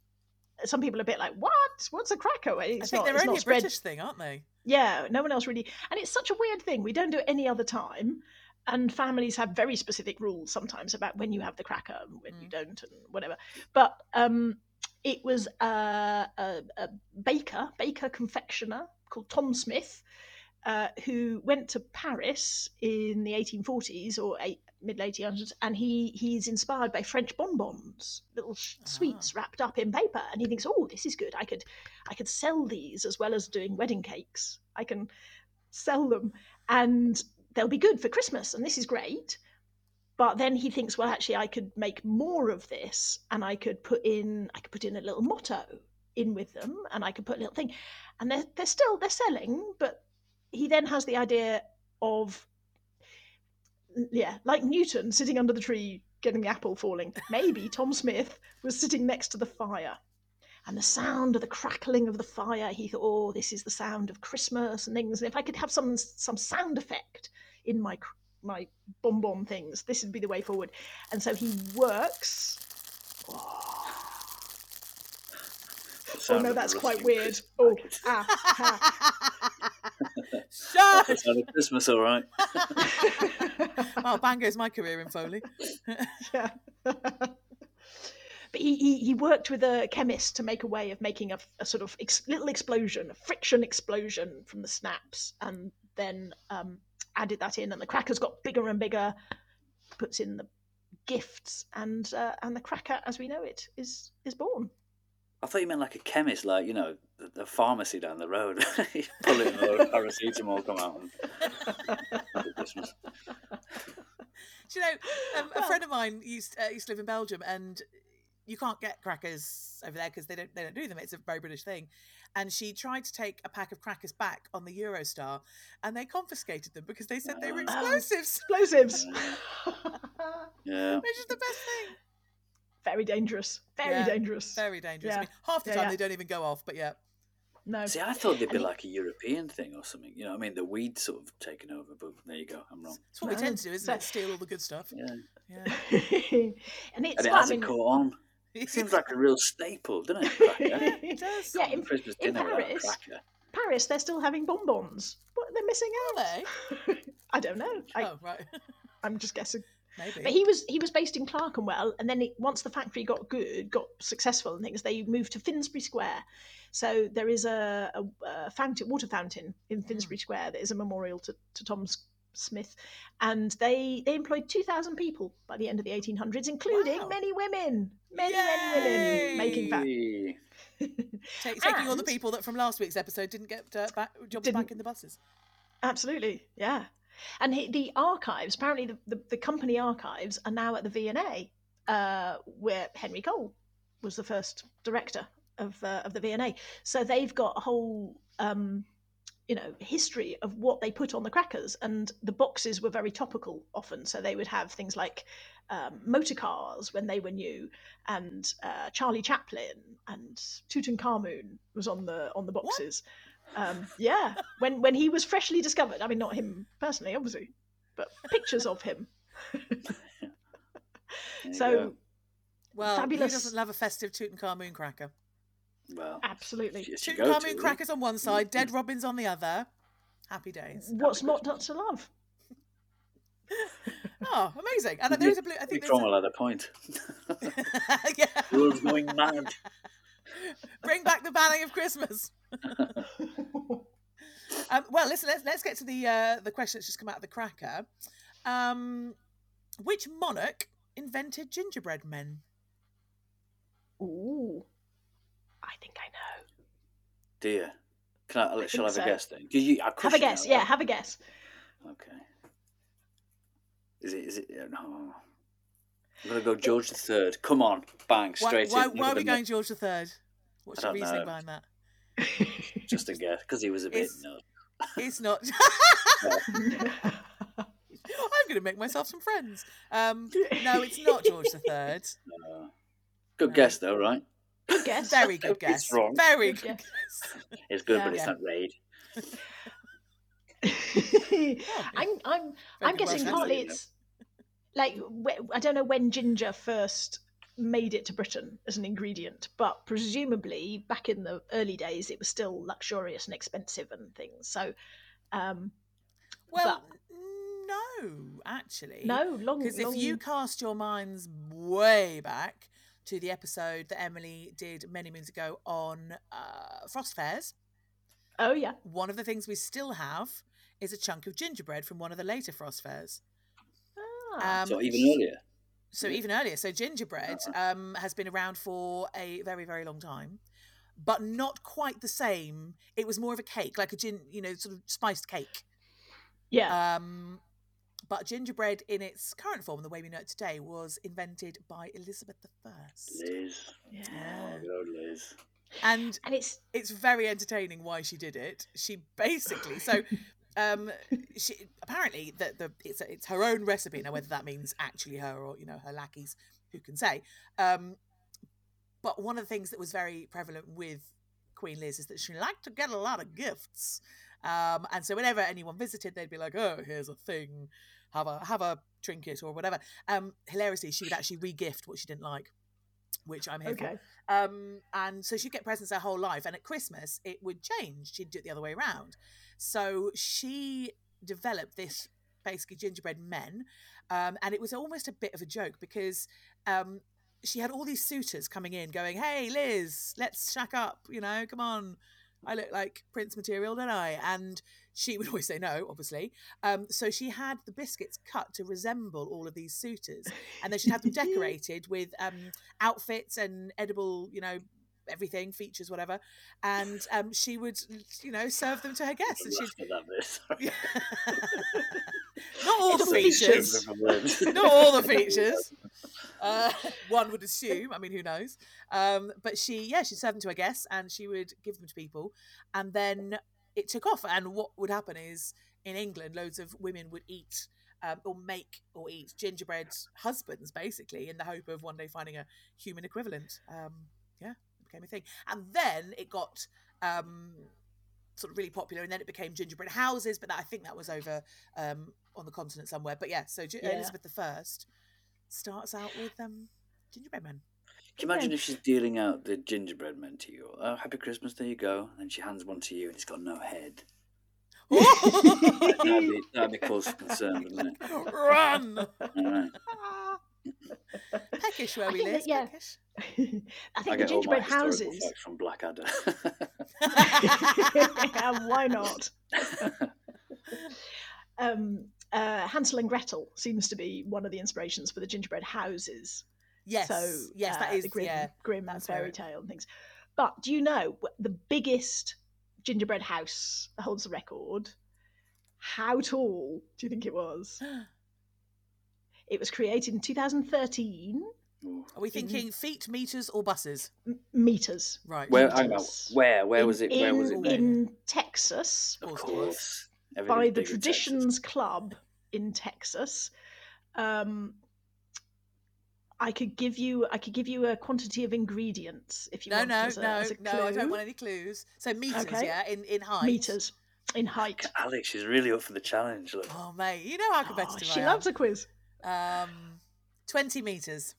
some people are a bit like what what's a cracker? Well, I think not, they're it's only a spread. British thing, aren't they? Yeah, no one else really, and it's such a weird thing. We don't do it any other time, and families have very specific rules sometimes about when you have the cracker and when you Mm. don't, and whatever. But um, it was a, a, a baker, baker confectioner called Tom Smith, uh, who went to Paris in the 1840s or eight, mid 1800s, and he he's inspired by French bonbons, little sh- sweets wrapped up in paper, and he thinks, oh, this is good. I could I could sell these as well as doing wedding cakes. I can sell them, and they'll be good for Christmas, and this is great. But then he thinks, well, actually, I could make more of this, and I could put in I could put in a little motto in with them, and I could put a little thing, and they're they're still they're selling, but he then has the idea of yeah, like Newton sitting under the tree getting the apple falling. Maybe Tom Smith was sitting next to the fire. And the sound of the crackling of the fire, he thought, "Oh, this is the sound of Christmas and things. And if I could have some some sound effect in my cr- my bonbon things, this would be the way forward." And so he works. Oh Sound no, that's quite weird. Christmas Oh, packet. ah, Shut! That's sound of Christmas, all right. well, bang goes my career in Foley. yeah. But he, he, he worked with a chemist to make a way of making a, a sort of ex- little explosion, a friction explosion from the snaps, and then um, added that in, and the crackers got bigger and bigger. Puts in the gifts, and uh, and the cracker, as we know it, is is born. I thought you meant like a chemist, like you know, the, the pharmacy down the road. You Pull it, and a paracetamol come out. And... Happy Christmas. Do you know, um, a friend of mine used uh, used to live in Belgium, and you can't get crackers over there because they don't they don't do them. It's a very British thing. And she tried to take a pack of crackers back on the Eurostar, and they confiscated them because they said they were explosives, Explosives. Yeah. which is the best thing. Very dangerous. Very Yeah, dangerous. Very dangerous. I mean, half the Yeah, time yeah. they don't even go off, but yeah. No. See, I thought they'd be And it- like a European thing or something. You know, I mean, the weed sort of taken over. But there you go, I'm wrong. It's what we tend to do, isn't so- it? Steal all the good stuff. Yeah, Yeah. and it's and it well, I hasn't mean, caught on. It seems like a real staple, doesn't it? Cracker. it does. yeah, in, Christmas in dinner without Paris, cracker. Paris, they're still having bonbons. What they're missing Are out? they? I don't know. I, oh, right. I'm just guessing. Maybe. But he was he was based in Clerkenwell, and then it, once the factory got good, got successful and things, they moved to Finsbury Square. So there is a, a, a fountain, water fountain in Hmm. Finsbury Square that is a memorial to, to Tom Smith, and they they employed two thousand people by the end of the 1800s, including Wow. many women, many many women making fa- Yay. Ta- taking all the people that from last week's episode didn't get uh, back, jobs Didn't- back in the buses. Absolutely, yeah. And he, the archives, apparently, the, the, the company archives are now at the V&A, uh, where Henry Cole was the first director of uh, of the V&A. So they've got a whole, um, you know, history of what they put on the crackers, and the boxes were very topical often. So they would have things like um, motor cars when they were new, and uh, Charlie Chaplin and Tutankhamun was on the on the boxes. Um, yeah, when when he was freshly discovered. I mean, not him personally, obviously, but pictures of him. So. Well, Fabulous. who doesn't love a festive Tutankhamun cracker? well, absolutely. yes, you go to, Tutankhamun really. crackers on one side, dead robins on the other. Happy days. What's Happy not not to love? Oh, amazing! And there is a blue. I think Big there's Cromwell had a point. yeah. the world's going mad. Bring back the banning of Christmas. Um, well, listen. Let's let's get to the uh, the question that's just come out of the cracker. Um, which monarch invented gingerbread men? Ooh, I think I know. Dear. Can I, I shall I have think a so. guess then? 'Cause you, of Have a you know guess. Yeah, that. have a guess. Okay. Is it? Is it? uh, No. I'm gonna go George the Third. Come on, bang, Why, straight why, in. why are we going George the Third? What's I your reasoning know. behind that? Just a guess, because he was a bit. It's- No. It's not. I'm going to make myself some friends. Um, no, it's not George the Third. no. Good No. guess though, right? Good guess. Very good It's guess. wrong. Very Good good guess. guess. It's good, Yeah. but it's Yeah. not raid. I'm I'm Very I'm guessing Welsh partly accent. it's like I don't know when ginger first made it to Britain as an ingredient, but presumably back in the early days it was still luxurious and expensive and things. So um, Well, no, actually. no, long Because if long- you cast your minds way back to the episode that Emily did many moons ago on uh, Frost Fairs, oh yeah, one of the things we still have is a chunk of gingerbread from one of the later Frost Fairs. Ah, Um, So even earlier. So Yeah. even earlier, so gingerbread um, has been around for a very, very long time, but not quite the same. It was more of a cake, like a gin, you know, sort of spiced cake. yeah, Um, but gingerbread in its current form, the way we know it today, was invented by Elizabeth I, Liz. yeah, Oh, good old Liz. and and it's it's very entertaining why she did it. She basically so. Um, she apparently the the it's it's her own recipe now. Whether that means actually her or you know her lackeys, who can say? Um, but one of the things that was very prevalent with Queen Liz is that she liked to get a lot of gifts. Um, and so whenever anyone visited, they'd be like, "Oh, here's a thing, have a have a trinket or whatever." Um, hilariously, she would actually re-gift what she didn't like. which I'm here Okay. for. Um, and so she'd get presents her whole life, and at Christmas it would change. She'd do it the other way around. So she developed this basically gingerbread men, um, and it was almost a bit of a joke because um, she had all these suitors coming in, going, "Hey, Liz, let's shack up. You know, come on." I look like Prince material, don't I? And she would always say no, obviously. Um, so she had the biscuits cut to resemble all of these suitors, and then she'd have them decorated with um, outfits and edible, you know, everything, features, whatever. And um, she would, you know, serve them to her guests. And she'd that bit. not all the features, not all the features. Uh, one would assume. I mean, who knows? Um, but she, yeah, she'd serve them to her guests, and she would give them to people, and then it took off. And what would happen is, in England, loads of women would eat. Um, or make or eat gingerbread husbands, basically, in the hope of one day finding a human equivalent. Um, yeah, became a thing, and then it got um, sort of really popular, and then it became gingerbread houses. But that, I think that was over um, on the continent somewhere. But yeah, so Yeah. Elizabeth the First starts out with um, gingerbread men. Can you imagine if she's dealing out the gingerbread men to you? Oh, happy Christmas, there you go. And she hands one to you and it's got no head. That'd be, that'd be cause for concern, wouldn't it? Run, All right. peckish where I we think that- live. yeah. Peckish. I I think the get all my gingerbread houses. from Blackadder. Why not? um, uh, Hansel and Gretel seems to be one of the inspirations for the gingerbread houses. yes, So yes, that uh, is the grim, yeah. grim that's fairy it- tale and things. But do you know wh- the biggest gingerbread house that holds the record? How tall do you think it was? It was created in 2013 Are we thinking feet, meters, or buses? m- meters. Right. Where, hang on, meters. where, where in, was it? Where was it? in- In Texas, Of Of course course. by the big Texas. Traditions Club in Texas. Um, I could give you I could give you a quantity of ingredients if you No, want. no, as a, no, as a no. I don't want any clues. So meters, Okay. yeah, in in height. meters in height. Alex, she's really up for the challenge. Look. Oh mate, you know how Oh, competitive she I loves a quiz. Am. Um, twenty meters.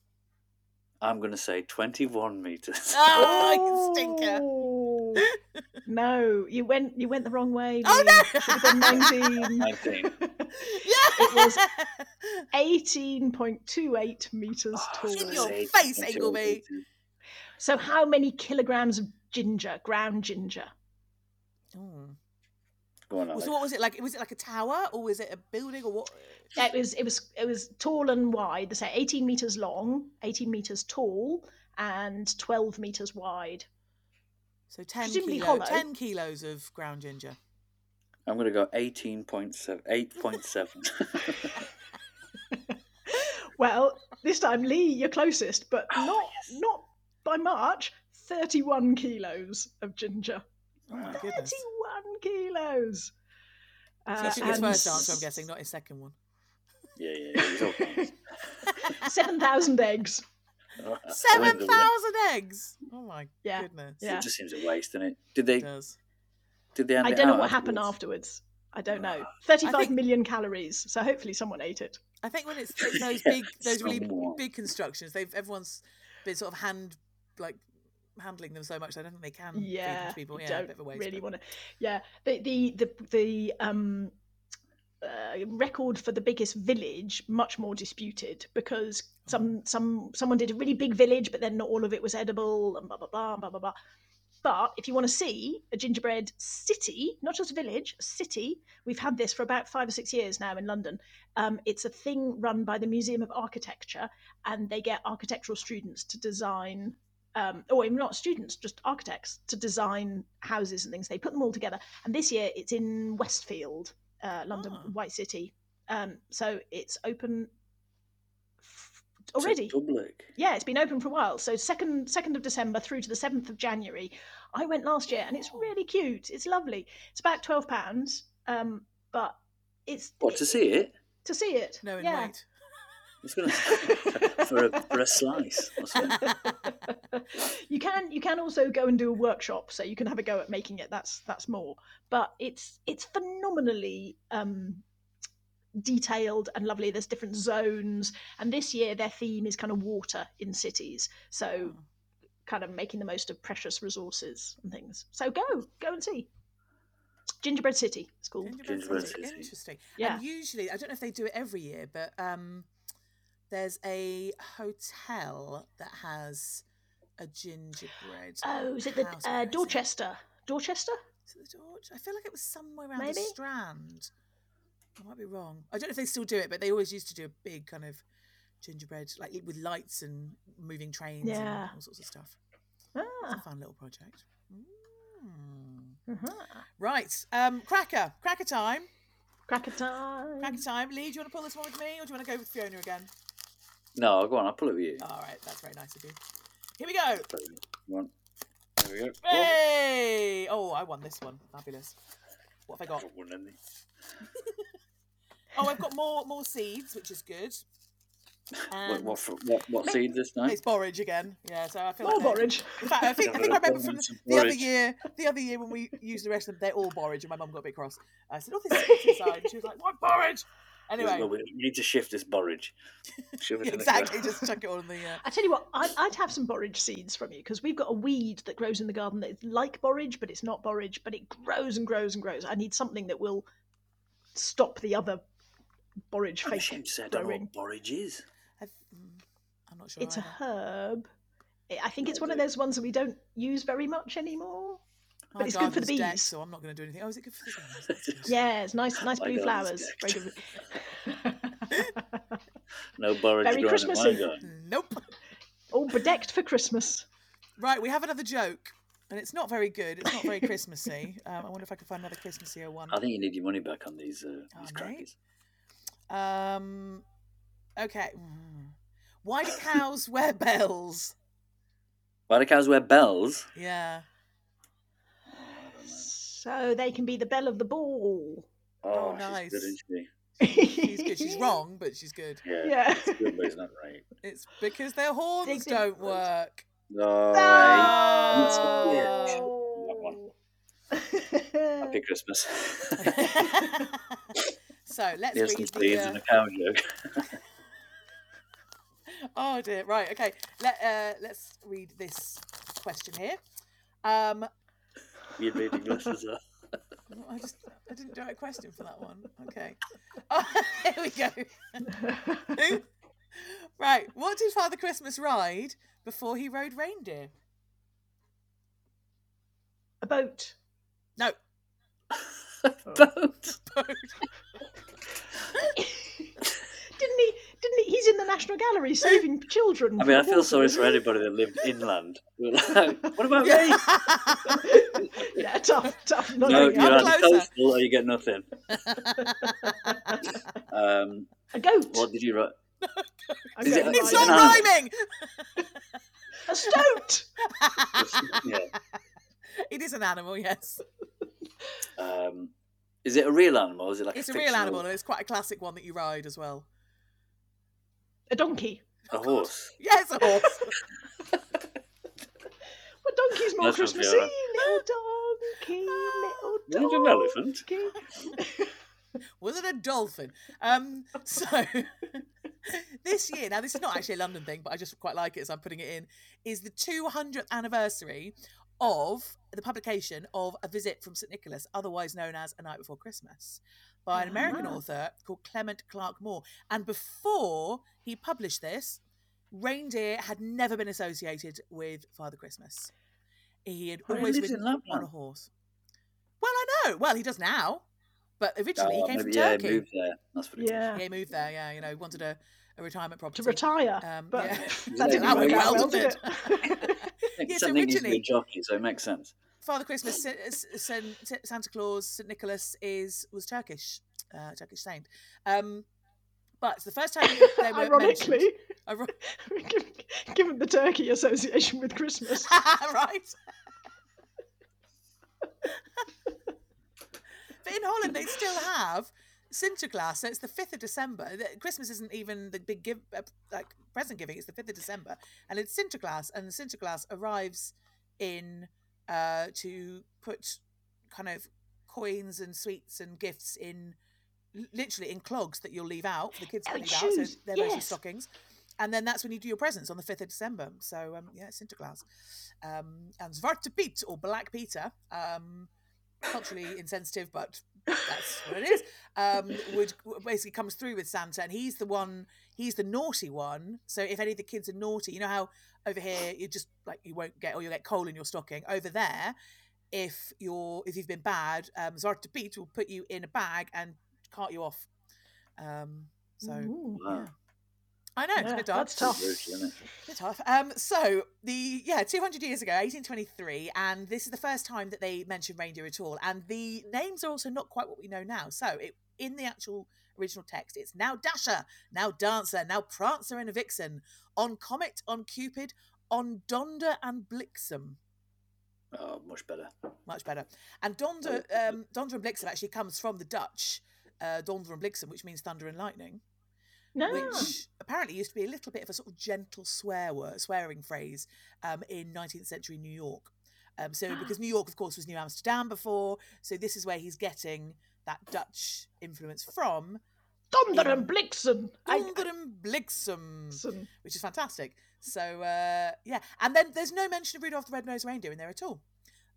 I'm going to say 21 metres. Oh, you stinker! Oh, no, you went you went the wrong way. Oh, no! Should have gone 19. 19. Yeah, It was 18.28 meters Oh, tall. In your face, 21 Ingleby. So how many kilograms of ginger, ground ginger? Mm. Go on, Alex. So what was it like? Was it like a tower, or was it a building, or what? It was it was it was tall and wide. They say 18 meters long, 18 meters tall, and 12 meters wide. So ten Presumably kilo, hollow. ten kilos of ground ginger. I'm going to go 18.7. 8.7. Well, this time Lee, you're closest, but Oh, not yes. not by much. 31 kilos of ginger. Oh my goodness! 31 kilos. So Uh, you took his first answer, I'm guessing, not his second one. yeah, yeah, yeah. It was okay. 7,000 eggs. Seven thousand eggs. Oh my Yeah, goodness! yeah. It just seems a waste, doesn't it? Did they? It does. Did they? Hand I don't know out what happened afterwards? afterwards. I don't know. Ah. 35 million think- calories. So hopefully someone ate it. I think when it's, it's those Yeah, big, those really somewhat. big constructions, they've everyone's been sort of hand like handling them so much. I don't think they can yeah, people. Yeah, don't bit of a waste. really want to. Yeah, the the the the um uh, record for the biggest village much more disputed because some some someone did a really big village, but then not all of it was edible and blah blah blah blah blah blah. But if you want to see a gingerbread city, not just a village, a city, we've had this for about five or six years now in London. Um, it's a thing run by the Museum of Architecture, and they get architectural students to design um, or even not students, just architects to design houses and things. They put them all together. And this year it's in Westfield, uh, London, Ah. White City. Um, so it's open f- already. public. Yeah, it's been open for a while. So second second of December through to the seventh of January. I went last year, and it's really cute. It's lovely. It's about twelve pounds, um, but it's What to see it? to see it. No, in yeah. weight. It's going to for a for a slice. you can you can also go and do a workshop so you can have a go at making it that's that's more but it's it's phenomenally um detailed and lovely. There's different zones, and this year their theme is kind of water in cities. So, Oh. kind of making the most of precious resources and things. So go, go and see. Gingerbread City. It's called. Gingerbread Gingerbread City. City. Interesting. Yeah. And usually, I don't know if they do it every year, but um, there's a hotel that has a gingerbread. Oh, is it the uh, Where is it? Dorchester? Dorchester? Is it the Dorch? I feel like it was somewhere around Maybe? the Strand. I might be wrong. I don't know if they still do it, but they always used to do a big kind of gingerbread, like with lights and moving trains Yeah. and all sorts of stuff. It's a Ah. fun little project. Mm. uh-huh. Right, um, cracker, cracker time, Cracker time. cracker time. Lee, do you want to pull this one with me, or do you want to go with Fiona again? No, go on. I'll pull it with you. All right, that's very nice of you. Here we go. Go on. There we go. Hey! Oh, I won this one. Fabulous. What have I got? Oh, won any. Oh, I've got more more seeds, which is good. What, And what, fr- what, what seed this time? it's borage again. Yeah, so I feel More like they're- borage. In fact, I think, I think I remember from some the other year, the other year when we used the rest of them, they're all borage, and my mum got a bit cross. Uh, I said, "Oh, there's seeds inside," and she was like, "What borage?" Anyway, Well, we we need to shift this borage. Shove it yeah, in the exactly. Just chuck it all in the. Uh... I tell you what, I'd, I'd have some borage seeds from you because we've got a weed that grows in the garden that is like borage, but it's not borage, but it grows and grows and grows. I need something that will stop the other borage I'm fake ashamed to I don't know what borage is. I've, mm, I'm not sure. It's a herb. I- I think it's one of those ones that we don't use very much anymore. My but it's good for the garden's decked, bees. so I'm not going to do anything. Oh, is it good for the bees? Yeah, it's nice, nice My blue flowers. Very good. No borage Very growing Christmassy. Nope. All bedecked for Christmas. Right, we have another joke, and it's not very good. It's not very Christmassy. Um, I wonder if I can find another Christmassier one. I think you need your money back on these, uh, Oh, these mate. crackers. Um, okay. Why do cows wear bells? Why do cows wear bells? Yeah. So they can be the belle of the ball. Oh, she's nice. good, isn't she? She's good. She's wrong, but she's good. Yeah. Yeah. It's good, but it's not right. It's because their horns Dig, dig, don't work. No. No. Happy Christmas. so let's Here's some read the. seeds Uh, and a cow joke. oh dear. Right. Okay. Let uh, let's read this question here. Um, You're reading this as well. I just I didn't do a question for that one. Okay. Oh, here we go. right. What did Father Christmas ride before he rode reindeer? A boat. No. Boat. didn't he? Didn't he? He's in the National Gallery saving children. I mean, I feel sorry for anybody that lived inland. What about me? yeah, tough, tough. Not No, you're it. I'm either closer. coastal or you get nothing. Um, A goat. what did you write? A Is it- it's not An rhyming. A stoat. yeah. it is an animal. Yes, Um, is it a real animal? Is it like it's a a, real animal, and it's quite a classic one that you ride as well. A donkey. A horse. Yes, a horse. What donkey's more one, Christmassy? Little donkey, little Is it an elephant? Was it a dolphin? Um, so this year, now this is not actually a London thing, but I just quite like it, so I'm putting it in. Is the 200th anniversary of the publication of A Visit from St Nicholas, otherwise known as A Night Before Christmas, by an American Ah. author called Clement Clarke Moore. And before he published this, reindeer had never been associated with Father Christmas. He had always lives been on a horse. Well, I know. Well, he does now, but originally Oh, he came maybe, from yeah, Turkey. he moved there. That's what it Yeah. Yeah, he moved there. Yeah, you know, he wanted a, a retirement property. To retire. Um, but yeah. that didn't That work well, well, didn't it? it? think Yes, something needs originally- a jockey, so it makes sense. Father Christmas, Santa Claus, St Nicholas is was Turkish, uh, Turkish saint. Um, but it's the first time they were Ironically, mentioned. Given, given the turkey association with Christmas. right. but in Holland, they still have Sinterklaas. So it's the fifth of December. Christmas isn't even the big give, uh, like present giving. It's the fifth of December, and it's Sinterklaas, and Sinterklaas arrives in uh, to put kind of coins and sweets and gifts in literally in clogs that you'll leave out for the kids to Oh, leave out. So shoes, they're yes. stockings. And then that's when you do your presents on the 5th of December. So, um, yeah, Sinterklaas. Um, and Zwarte Piet, or Black Peter, um, culturally insensitive, but that's what it is, um, would basically comes through with Santa. And he's the one, he's the naughty one. So if any of the kids are naughty, you know how over here you just like you won't get, or you'll get coal in your stocking. Over there, if you're if you've been bad, um, Zwarte Piet will put you in a bag and cart you off. Um, so Ooh. Wow. I know it's a Yeah, bit dark. that's tough. Brutal. Bit tough. Um, so the yeah, two hundred years ago, eighteen twenty three, and this is the first time that they mention reindeer at all. And the names are also not quite what we know now. So it in the actual original text, it's now Dasher, now Dancer, now Prancer and Vixen, on Comet, on Cupid, on Donder and Blixen. Oh, much better. Much better. And Donder, um, Donder and Blixen actually comes from the Dutch, uh, Donder and Blixen, which means thunder and lightning No. which apparently used to be a little bit of a sort of gentle swear word, swearing phrase um, in 19th century New York. Um, so because New York, of course, was New Amsterdam before, so this is where he's getting that Dutch influence from. In and Blixen. Donder and Blixen, Blixen. which is fantastic. So uh, yeah, and then there's no mention of Rudolph the Red-Nosed Reindeer in there at all.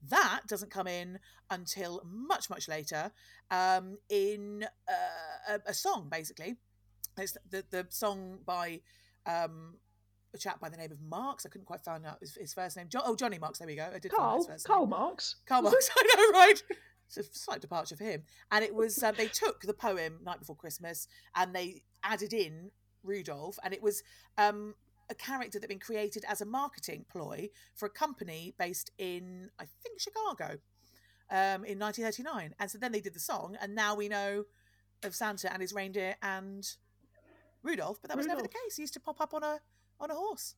That doesn't come in until much much later, um, in uh, a, a song basically. It's the the song by um, a chap by the name of Marks. I couldn't quite find out his, his first name. Jo- oh, Johnny Marks. There we go. I did find Carl. first Karl name. Marx. Karl Marx. I know, right? It's a slight departure for him. And it was uh, they took the poem "Night Before Christmas" and they added in Rudolph, and it was um, a character that had been created as a marketing ploy for a company based in, I think, Chicago, um, in 1939. And so then they did the song, and now we know of Santa and his reindeer and Rudolph. But that was never the case. He used to pop up on a on a horse.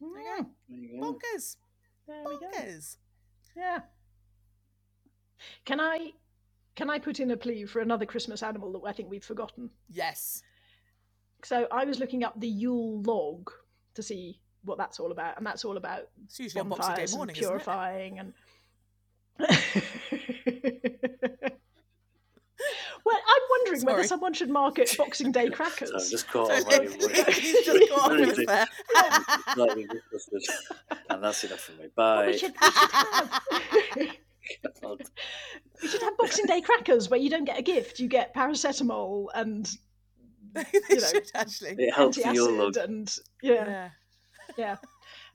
There you go. There you go. Bonkers, There we go. bonkers. Yeah. Can I can I put in a plea for another Christmas animal that I think we've forgotten? Yes. So I was looking up the Yule log to see what that's all about, and that's all about It's usually on Boxing Day bonfires and morning, isn't it? purifying and. well, I'm wondering whether someone should market Boxing Day crackers. I've just caught So on what he's just got Really off with did. there. Slightly disgusted. And that's enough for me. Well, Bye. we, should, we, should have, we should have Boxing Day crackers where you don't get a gift, you get paracetamol and you know, should actually. It helps the antacid Yule log. and yeah, Yeah. yeah,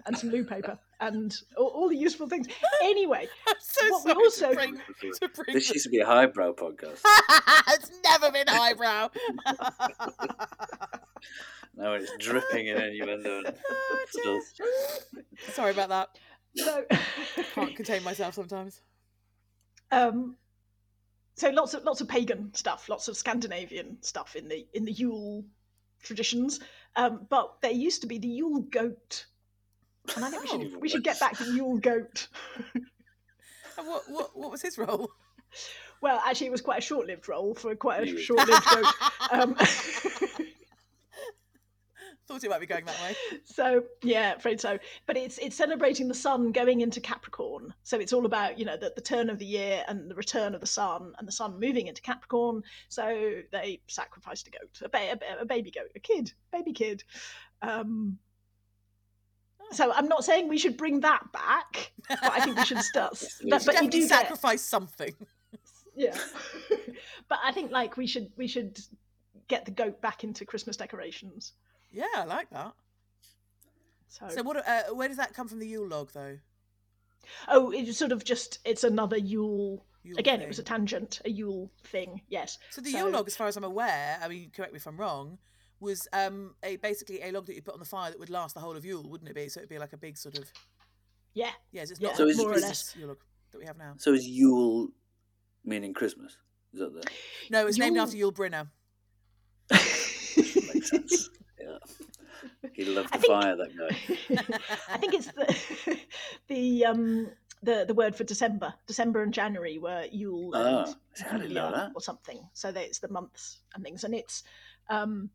and some loo paper and all, all the useful things. Anyway, I'm so What we also- to bring, to bring This used to be a highbrow podcast. it's never been highbrow. Now it's dripping in innuendo. Oh, sorry about that. so Can't contain myself sometimes. um, so lots of lots of pagan stuff, lots of Scandinavian stuff in the in the Yule traditions. Um, but there used to be the Yule goat, and I think we should Oh. we should get back to Yule goat. And what, what, what was his role? Well, actually, it was quite a short-lived role for quite a short-lived goat. Um, Thought it might be going that way. so yeah, afraid so. But it's it's celebrating the sun going into Capricorn. So it's all about you know the, the turn of the year and the return of the sun and the sun moving into Capricorn. So they sacrificed a goat, a, ba- a, a baby goat, a kid, baby kid. Um, so I'm not saying we should bring that back, but I think we should start. Yes, but, should but you do get, sacrifice something. yeah. but I think like we should we should get the goat back into Christmas decorations. Yeah, I like that. So, So what? Uh, where does that come from? The Yule log, though. oh, it's sort of just it's another Yule. Yule Again, it was a tangent, a Yule thing. Yes. So the So- Yule log, as far as I'm aware, I mean, correct me if I'm wrong, was um a basically a log that you put on the fire that would last the whole of Yule, wouldn't it be? So it'd be like a big sort of Yeah. yes, it's Yeah, not So is- more or less. Yule log that we have now. So is Yule meaning Christmas? Is that the No, it's named after Yul Brynner. makes sense? Yeah. He loved the think- fire, that guy. I think it's the the um the the word for December. December and January were Yule Oh, and I didn't know Julia that. or something. So that it's the months and things, and it's um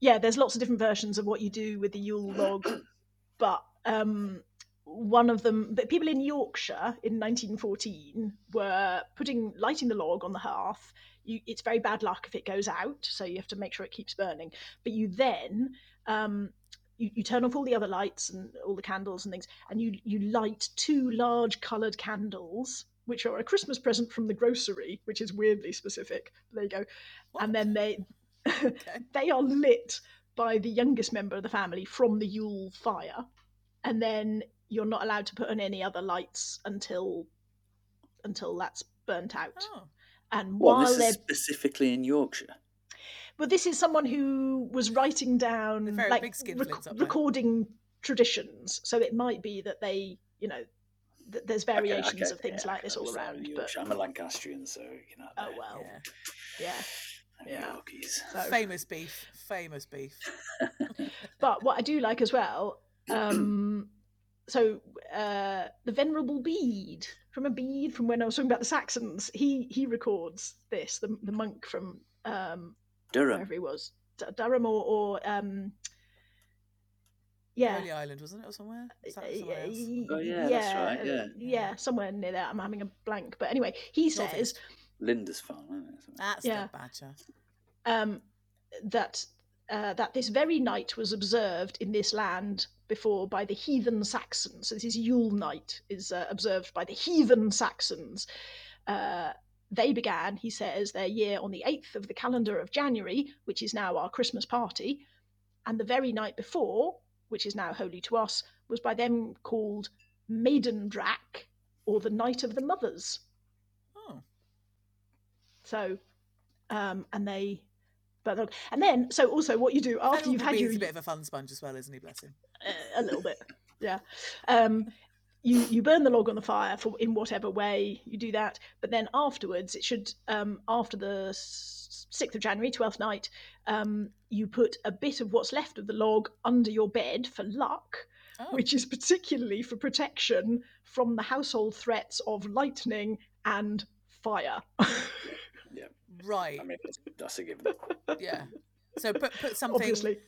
yeah. There's lots of different versions of what you do with the Yule log, but um one of them, but people in Yorkshire in 1914 were putting lighting the log on the hearth. You, it's very bad luck if it goes out, so you have to make sure it keeps burning. But you then um, you, you turn off all the other lights and all the candles and things, and you you light two large coloured candles, which are a Christmas present from the grocery, which is weirdly specific. There you go. What? And then they Okay. they are lit by the youngest member of the family from the Yule fire, and then you're not allowed to put on any other lights until until that's burnt out. Oh. And Well, while this they're is specifically in Yorkshire. but this is someone who was writing down They're like big skin rec- flints up there. recording traditions so it might be that they you know th- there's variations okay, of things yeah, like this all around but I'm a Lancastrian, so you know. oh well Yeah. yeah they're yeah. Yorkies. so Famous beef. Famous beef. but what i do like as well um so uh the venerable bede from a bede from when i was talking about the saxons he he records this the, the monk from um Durham. wherever he was D- durham or, or um yeah Holy Island, wasn't it, or somewhere? Is Uh, somewhere Oh, yeah, that's right, yeah. yeah, somewhere near there. I'm having a blank, but anyway, he says Northeast. Lindisfarne, isn't it? That's Yeah. the badger. um, that uh, that this very night was observed in this land before by the heathen Saxons. So this is Yule night is uh, observed by the heathen Saxons. Uh, they began, he says, their year on the 8th of the calendar of January, which is now our Christmas party, and the very night before, which is now holy to us, was by them called Maidendrak, or the Night of the Mothers. So, um, and they, but and then so also what you do after you've had your a bit of a fun sponge as well, isn't he? Bless him. uh, a little bit, yeah. Um, you you burn the log on the fire for in whatever way you do that, but then afterwards it should um, after the sixth of January, twelfth night, um, you put a bit of what's left of the log under your bed for luck, Oh. which is particularly for protection from the household threats of lightning and fire. Right. I mean, that's, that's a given. yeah. So put put something Obviously,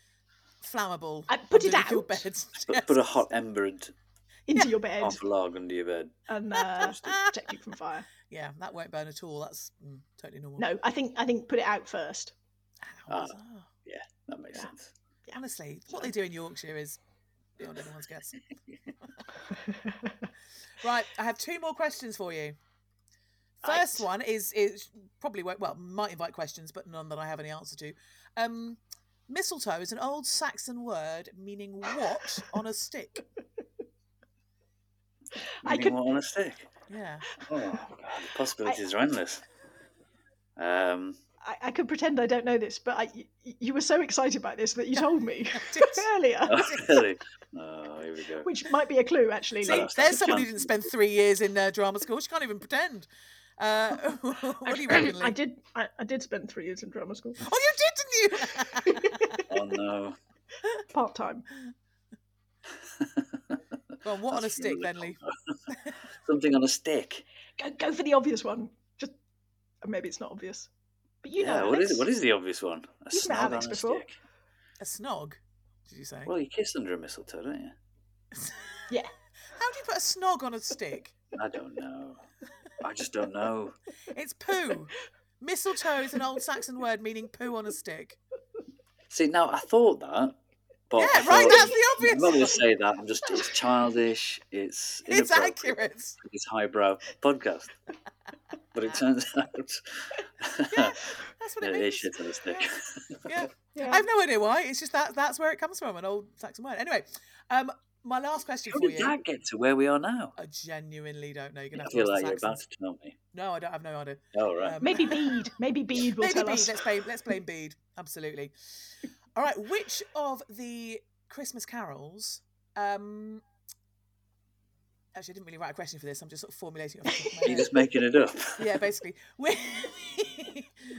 flammable. I put it underneath your out. bed. Put, put a hot ember and into your bed half a log under your bed. and uh, protect you from fire. Yeah, that won't burn at all. That's mm, totally normal. No, I think I think put it out first. How Ah. bizarre. That makes Yeah. sense. Honestly, what they do in Yorkshire is beyond anyone's guess. Right, I have two more questions for you. First Right. one is is probably won't- well might invite questions, but none that I have any answer to. Um, mistletoe is an old Saxon word meaning what on a stick. I Meaning could- what on a stick? Yeah, Oh, God, the possibilities are endless. Um, I, I could pretend I don't know this, but I, y- you were so excited by this that you told me earlier, oh, really? Oh, here we go. which might be a clue actually. See, Well, Like, that's- that's there's a someone who didn't spend three years in uh, drama school. She can't even pretend. Uh, what do you reckon, I did. I, I did spend three years in drama school, Oh, you did, didn't you? Oh, no. part time. Well, on, what on a stick, really then, Lee? Something on a stick. Go go for the obvious one. Just maybe it's not obvious, but you know. yeah, What is, what is the obvious one? A You've met snog Alex on a before. stick. A snog? Did you say? Well, you kiss under a mistletoe, don't you? Yeah. How do you put a snog on a stick? I don't know. I just don't know. It's poo. Mistletoe is an old Saxon word meaning poo on a stick. See, now I thought that, but Yeah, I right, thought, that's the obvious. I'm not going to say that. I'm just it's childish. It's It's accurate. It's highbrow podcast, but it turns out Yeah, that's what it it is means. shit on a stick. Yeah. Yeah. I have no idea why. It's just that that's where it comes from, an old Saxon word. Anyway, um, my last question How for did you. that get to where we are now? I genuinely don't know. You're gonna I have to feel ask like you're about to tell me. No, I don't I have no idea. Oh right. Um, Maybe Bede. Maybe Bede will Maybe tell Bede. us. Let's blame let's blame Bede. Absolutely. All right. Which of the Christmas carols? Um, actually, I didn't really write a question for this. I'm just sort of formulating it. Off the top of my You're just making it up. Yeah, basically. Whi-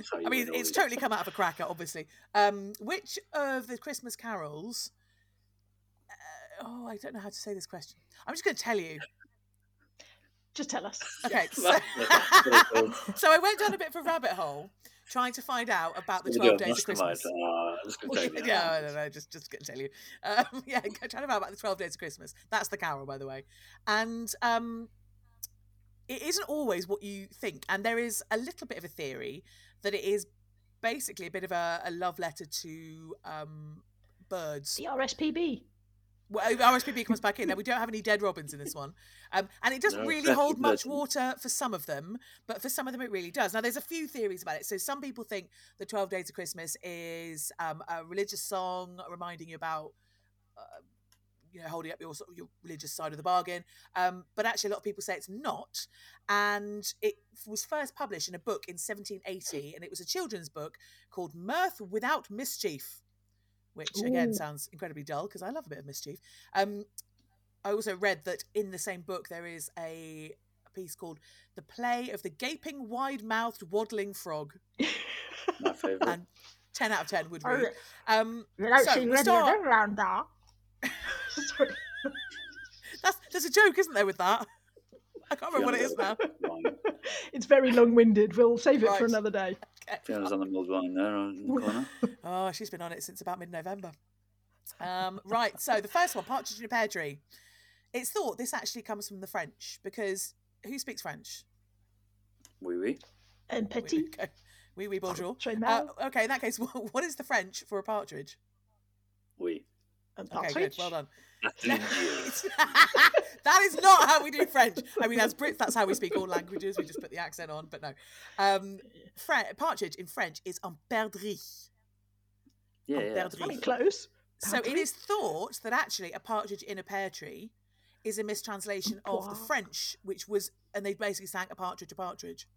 Sorry, I mean, it's totally come out of a cracker, obviously. Um, which of the Christmas carols? Uh, oh, I don't know how to say this question. I'm just going to tell you. Just tell us. Okay, so, That's pretty cool. so I went down a bit of a rabbit hole trying to find out about the What we do, 12 days of. Christmas. I'm just Well, tell you that. Yeah, I don't know. Just, just gonna tell you. Um, yeah, go trying to find out about the Twelve Days of Christmas. That's the carol, by the way. And um, it isn't always what you think. And there is a little bit of a theory that it is basically a bit of a, a love letter to um, birds. The RSPB. Well, RSPB comes back in. Now we don't have any dead robins in this one, um, and it doesn't No, really hold much water for some of them, but for some of them it really does. Now there's a few theories about it. So some people think the Twelve Days of Christmas is um, a religious song reminding you about. Uh, you know, holding up your sort of your religious side of the bargain, um, but actually, a lot of people say it's not. And it was first published in a book in 1780, and it was a children's book called "Mirth Without Mischief," which again Ooh. sounds incredibly dull because I love a bit of mischief. Um, I also read that in the same book there is a, a piece called "The Play of the Gaping, Wide-Mouthed, Waddling Frog," My favourite. and ten out of ten would Oh, read. Um, You don't So, see we many of start- around that. Sorry. that's there's a joke, isn't there, with that? I can't remember what it is now. It's very long-winded. We'll save it for another day. Fiona's on the mulled wine there in the corner. Oh, she's been on it since about mid-November. Um, right, so the first one, Partridge in a Pear Tree. It's thought this actually comes from the French because who speaks French? Oui, oui. And Oui, petit. okay. Oui, oui, bonjour. Uh, okay, in that case, what is the French for a partridge? Oui. And Okay, good. Well done. That is not how we do French. I mean, as Brits, that's how we speak all languages. We just put the accent on, but no. Um, Fre- partridge in French is un perdrix. Yeah, Un yeah. that's perdrix. I mean, close. So it Partridge. thought that actually a partridge in a pear tree is a mistranslation of the French, which was, and they basically sang a partridge, a partridge.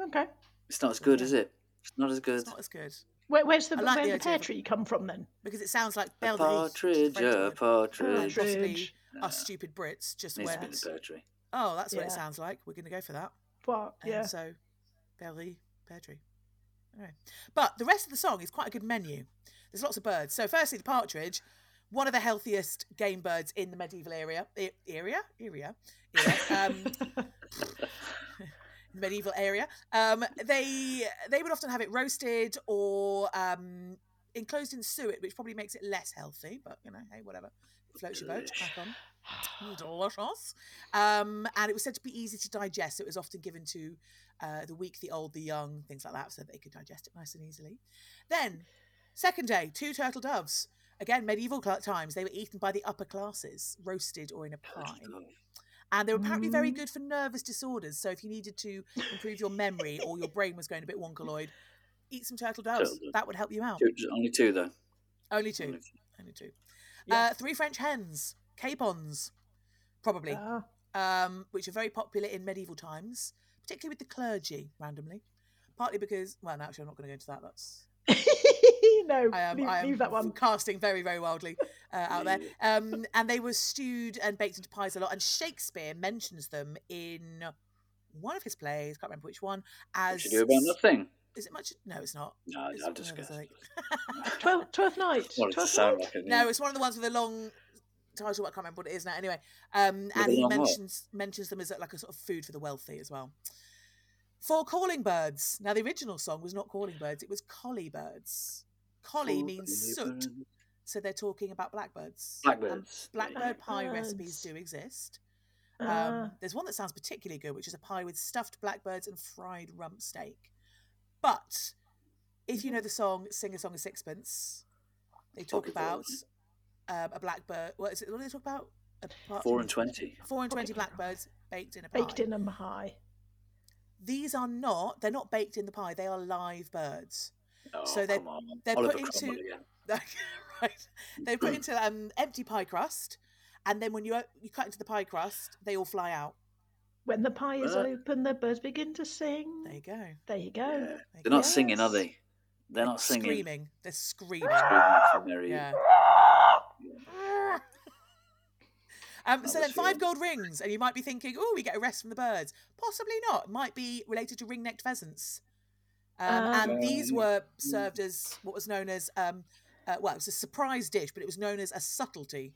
Okay. It's not as good, Yeah. is it? It's not as good. It's not as good Where, where's the, I like where's the the pear tree come from then? because it sounds like A perdrix. which partridge, a. And partridge. possibly Partridge. us stupid Brits just Needs to went, be the pear tree. oh, that's what it sounds like. We're going to go for that. What? And Yeah. so, Perdrix, pear tree. Anyway. But the rest of the song is quite a good menu. There's lots of birds. So, firstly, the partridge, one of the healthiest game birds in the medieval area. e- Area? Area? Um, medieval area. Um, they they would often have it roasted or um, enclosed in suet, which probably makes it less healthy. But you know, hey, whatever. Floats your boat. Crack on. Delicious. Um, and it was said to be easy to digest. So it was often given to uh, the weak, the old, the young, things like that, so that they could digest it nice and easily. Then, second day, two turtle doves. Again, medieval times, they were eaten by the upper classes, roasted or in a pie. And they were apparently very Mm. good for nervous disorders. So if you needed to improve your memory or your brain was going a bit wonkaloid, eat some turtle doves. Turtle. That would help you out. Only two, though. Only two. Only Only two. Yeah. Uh, three French hens, capons, probably, Ah. um, which are very popular in medieval times, particularly with the clergy, randomly. Partly because, well, no, actually, I'm not going to go into that. That's no, I am, leave, I am leave that one. casting very, very wildly uh, out there. Um, and they were stewed and baked into pies a lot. And Shakespeare mentions them in one of his plays. Can't remember which one. As should you do about nothing? is it much? No, it's not. No, It's I'm one just of those, I guessing. think. Twelfth, twelfth night. Twelfth night. like it. No, it's one of the ones with a long title. I can't remember what it is now. Anyway, um, and he long what? mentions mentions them as like a sort of food for the wealthy as well. For calling birds. Now, the original song was not calling birds; it was collie birds. Collie means soot, so they're talking about blackbirds. And Blackbirds. blackbird pie recipes do exist. Ah, Um, there's one that sounds particularly good, which is a pie with stuffed blackbirds and fried rump steak. But if you know the song "Sing a Song of Sixpence," they talk Pocket about Voice. um, a blackbird. What is it? What do they talk about? Apart Four and twenty. Four and twenty blackbirds baked in a pie. baked in a pie. These are not. They're not baked in the pie. They are live birds. Oh, So they're- they're Oliver put into- Cromwell again. right. They put into um, empty pie crust, and then when you you cut into the pie crust, they all fly out. When the pie is Uh. open, the birds begin to sing. There you go. There you go. Yeah. There you They're go. not singing, are Yes. they? They're not singing. Screaming. They're screaming. Screaming for Mary. Yeah. Um, so then five gold rings, and you might be thinking, oh, we get a rest from the birds. Possibly not. It might be related to ring-necked pheasants. Um, and these were served as what was known as, um, uh, well, it was a surprise dish, but it was known as a subtlety,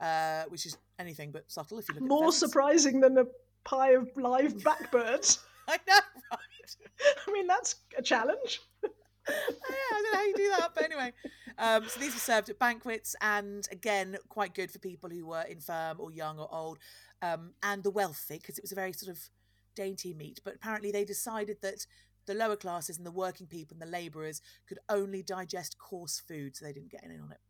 uh, which is anything but subtle if you look at More surprising than a pie of live blackbirds. I know, right? I mean, that's a challenge. yeah, I don't know how you do that, but anyway. Um, so these were served at banquets, and again, quite good for people who were infirm or young or old, um, and the wealthy, because it was a very sort of dainty meat. But apparently, they decided that the lower classes and the working people and the labourers could only digest coarse food, so they didn't get in on it.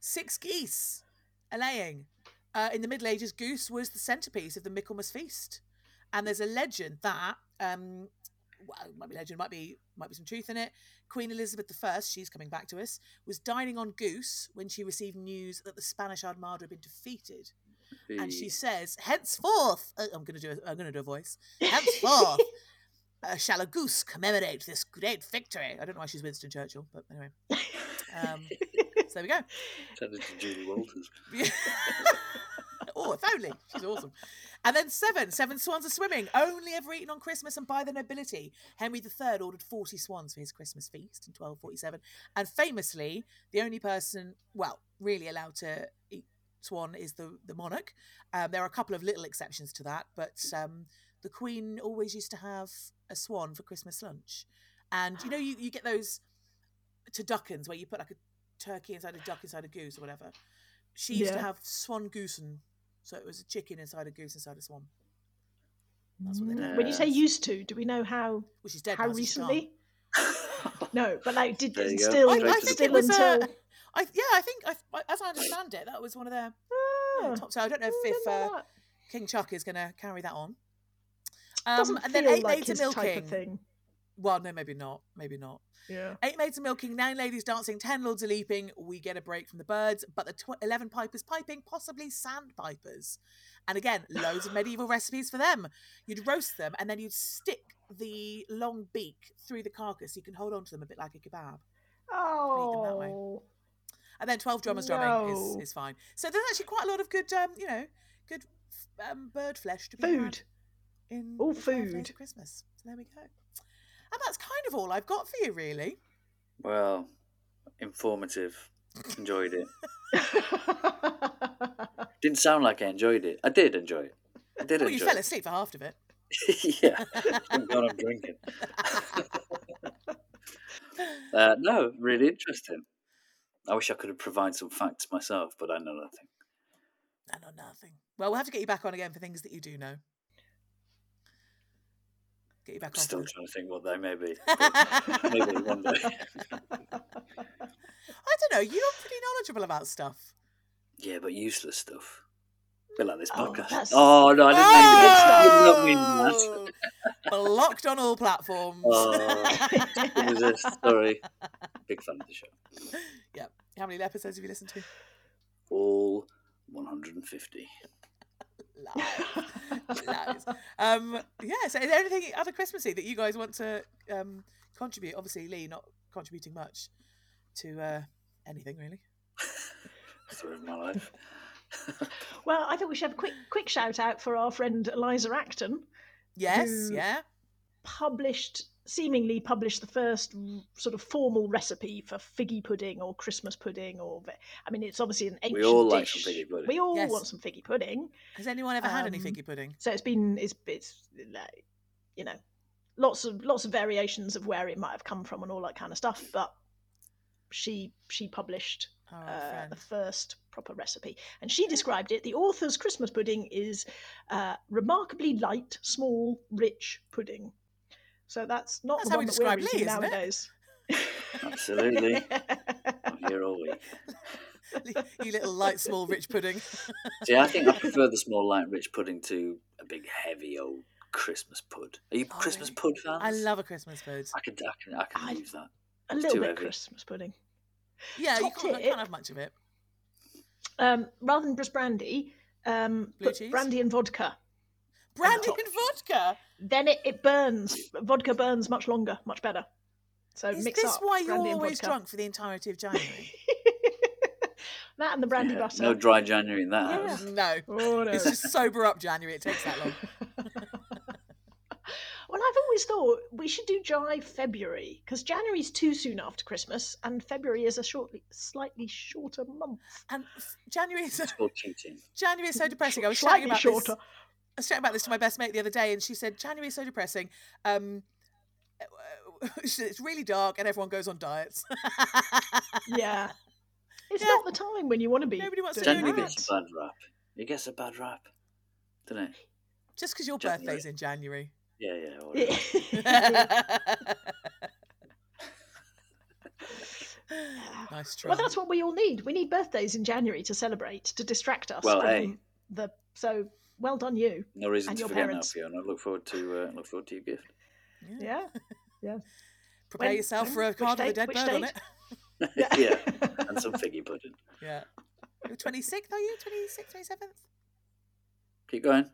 Six geese a laying. Uh, in the Middle Ages, goose was the centrepiece of the Michaelmas feast, and there's a legend that um, well, it might be legend, might be might be some truth in it. Queen Elizabeth I, she's coming back to us, was dining on goose when she received news that the Spanish Armada had been defeated, and she says, "Henceforth, uh, I'm going to do a, I'm going to do a voice. Henceforth, uh, shall a goose commemorate this great victory?" I don't know why she's Winston Churchill, but anyway. Um, so there we go. Send it to Julie Walters. oh, if only. She's awesome. And then seven. Seven swans are swimming. Only ever eaten on Christmas and by the nobility. Henry III ordered 40 swans for his Christmas feast in 1247. And famously, the only person, well, really allowed to eat swan is the, the monarch. Um, there are a couple of little exceptions to that, but um, the Queen always used to have a swan for Christmas lunch. And you know, you, you get those turduckens where you put like a turkey inside a duck inside a goose or whatever. She used to have swan goosen, so it was a chicken inside a goose inside a swan. That's what they did. When you say used to, do we know how Well, she's dead how now, so she can't. recently? No, but like, did There you go. still I, I think still it was until uh, I yeah, I think I, as I understand it, that was one of their yeah, Ah, top. So I don't know if, if uh. King Chuck is going to carry that on. Um, doesn't and then eight like maids his of type milking. thing. Well, no, maybe not. Maybe not. Yeah. Eight maids of milking, nine ladies dancing, ten lords a leaping. We get a break from the birds, but the tw- eleven pipers piping, possibly sandpipers. And again, loads of medieval recipes for them. You'd roast them, and then you'd stick the long beak through the carcass. So you can hold on to them a bit like a kebab. them that way. Oh. And then twelve drummers drumming is, is fine. So there's actually quite a lot of good, um, you know, good um, bird flesh to be Food. had in All the 12 days food. of Christmas. So there we go. And that's kind of all I've got for you, really. Well, informative. Enjoyed it. Didn't sound like I enjoyed it. I did enjoy it. I did Well, you fell it. asleep for half of it. yeah. Thank God I'm drinking. uh, no, really interesting. I wish I could have provided some facts myself, but I know nothing. I know nothing. Well, we'll have to get you back on again for things that you do know. Get you back I'm on. still for- trying to think what they may be. Maybe one day. I don't know. You're pretty knowledgeable about stuff. Yeah, but useless stuff. A bit like this Oh, podcast. that's- Oh, no, I didn't mean that. Oh! I did not mean that. Oh! Blocked on all platforms. Oh, it was a story. Big fan of the show. yep. How many episodes have you listened to? All 150. Lies. Lies. Um, yeah, so is there anything other Christmassy that you guys want to um, contribute? Obviously, Lee not contributing much to uh, anything really. Story of my life. well, I think we should have a quick quick shout out for our friend Eliza Acton, Yes, Who- yeah. published seemingly published the first r- sort of formal recipe for figgy pudding or Christmas pudding or ve- I mean it's obviously an ancient We all like some figgy pudding. We all Yes. want some figgy pudding. Has anyone ever had any Um, figgy pudding? So it's been it's it's like, you know lots of lots of variations of where it might have come from and all that kind of stuff. But she she published Oh, uh, the first proper recipe, and she described it. The author's Christmas pudding is uh, remarkably light, small, rich pudding. So that's not That's the how one we that we're describe Lee, isn't it? nowadays. Absolutely. I'm here all week. you little light, small, rich pudding. See, I think I prefer the small, light, rich pudding to a big, heavy old Christmas pud. Are you Oh, Christmas really? pud fans? I love a Christmas pud. I can, I can, I can I- use that. A It's little bit heavy. Christmas pudding. Yeah, you can't, tip. can't have much of it. Um, rather than just brandy, um, put cheese? brandy and vodka. Brandy top. and vodka. Then it, it burns. Vodka burns much longer, much better. So Is mix this up why you're brandy and always vodka. drunk for the entirety of January? that and the brandy Yeah, butter. No dry January in that Yeah. house. no. Oh, no. It's just sober up January. It takes that long. well, I've always thought we should do dry February because January's too soon after Christmas, and February is a shortly, slightly shorter month. And f- January is It's called cheating. January is so depressing. I was chatting slightly about shorter. This was chatting about this to my best mate the other day, and she said January is so depressing. Um, it's really dark, and everyone goes on diets. Yeah. It's Yeah. not the time when you want to be. Nobody wants to doing do January anything. gets a bad rap. It gets a bad rap, doesn't it? Just because your January. birthday's in January. Yeah, yeah. whatever. nice try. well, that's what we all need. We need birthdays in January to celebrate, to distract us Well, from hey. the. So well done, you. No reason And to your forget parents. now, Fiona. I look forward to uh, look forward to your gift. Yeah. Yeah. Prepare When- yourself when- for a which card with a dead Which bird on it. yeah, and some figgy pudding. Yeah. You're 26th, are you? 26th, 27th? Keep going.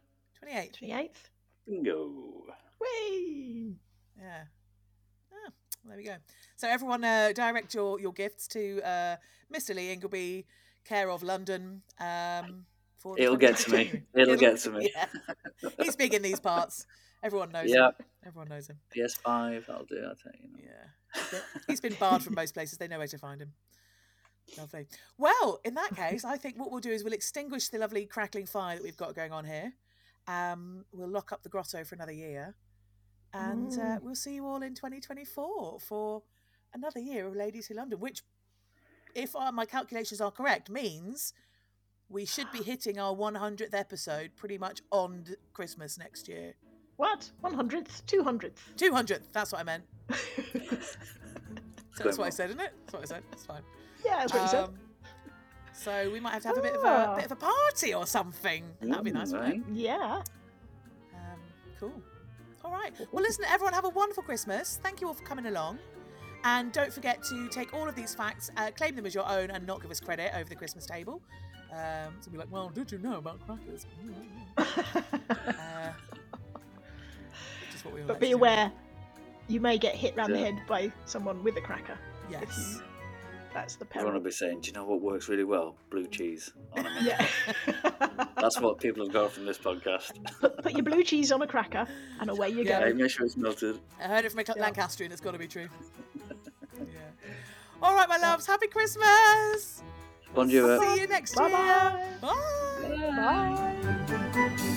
28th. 28th. Bingo. Whee! Yeah. Ah, there we go. So everyone, uh, direct your, your gifts to uh, Mr. Lee Ingleby, care of London. Um, for It'll get to me. January. It'll get to me. Yeah. He's big in these parts. Everyone knows Yeah. him. Everyone knows him. PS5. I'll do. I'll tell you. Yeah. He's been barred from most places. They know where to find him. Lovely. Well, in that case, I think what we'll do is we'll extinguish the lovely crackling fire that we've got going on here. Um, we'll lock up the grotto for another year. And uh, Mm. we'll see you all in 2024 for another year of Ladies Who London, which, if uh, my calculations are correct, means we should be hitting our 100th episode pretty much on Christmas next year. What? 100th? 200th? 200th, that's what I meant. That's what I said, isn't it? That's what I said. It's fine. yeah, that's what you said. Um, so we might have to have a bit of a Ah. bit of a party or something. That'd be nice, wouldn't it? right? Yeah. Um, cool. All right. Well, listen, everyone, have a wonderful Christmas. Thank you all for coming along. And don't forget to take all of these facts, uh, claim them as your own, and not give us credit over the Christmas table. Um, so be like, well, did you know about crackers? Uh, which is what we but be to do. aware, you may get hit round the head by someone with a cracker. Yes. That's the Everyone will peril. be saying, "Do you know what works really well? Blue cheese." On a. Yeah. That's what people have got from this podcast. put, put your blue cheese on a cracker, and away you Yeah. Hey, go. make sure it's melted. I heard it from a Yeah. Lancastrian. It's got to be true. yeah. All right, my loves. Happy Christmas. Bonjour. See you next Bye-bye. year. Bye. Bye. Bye.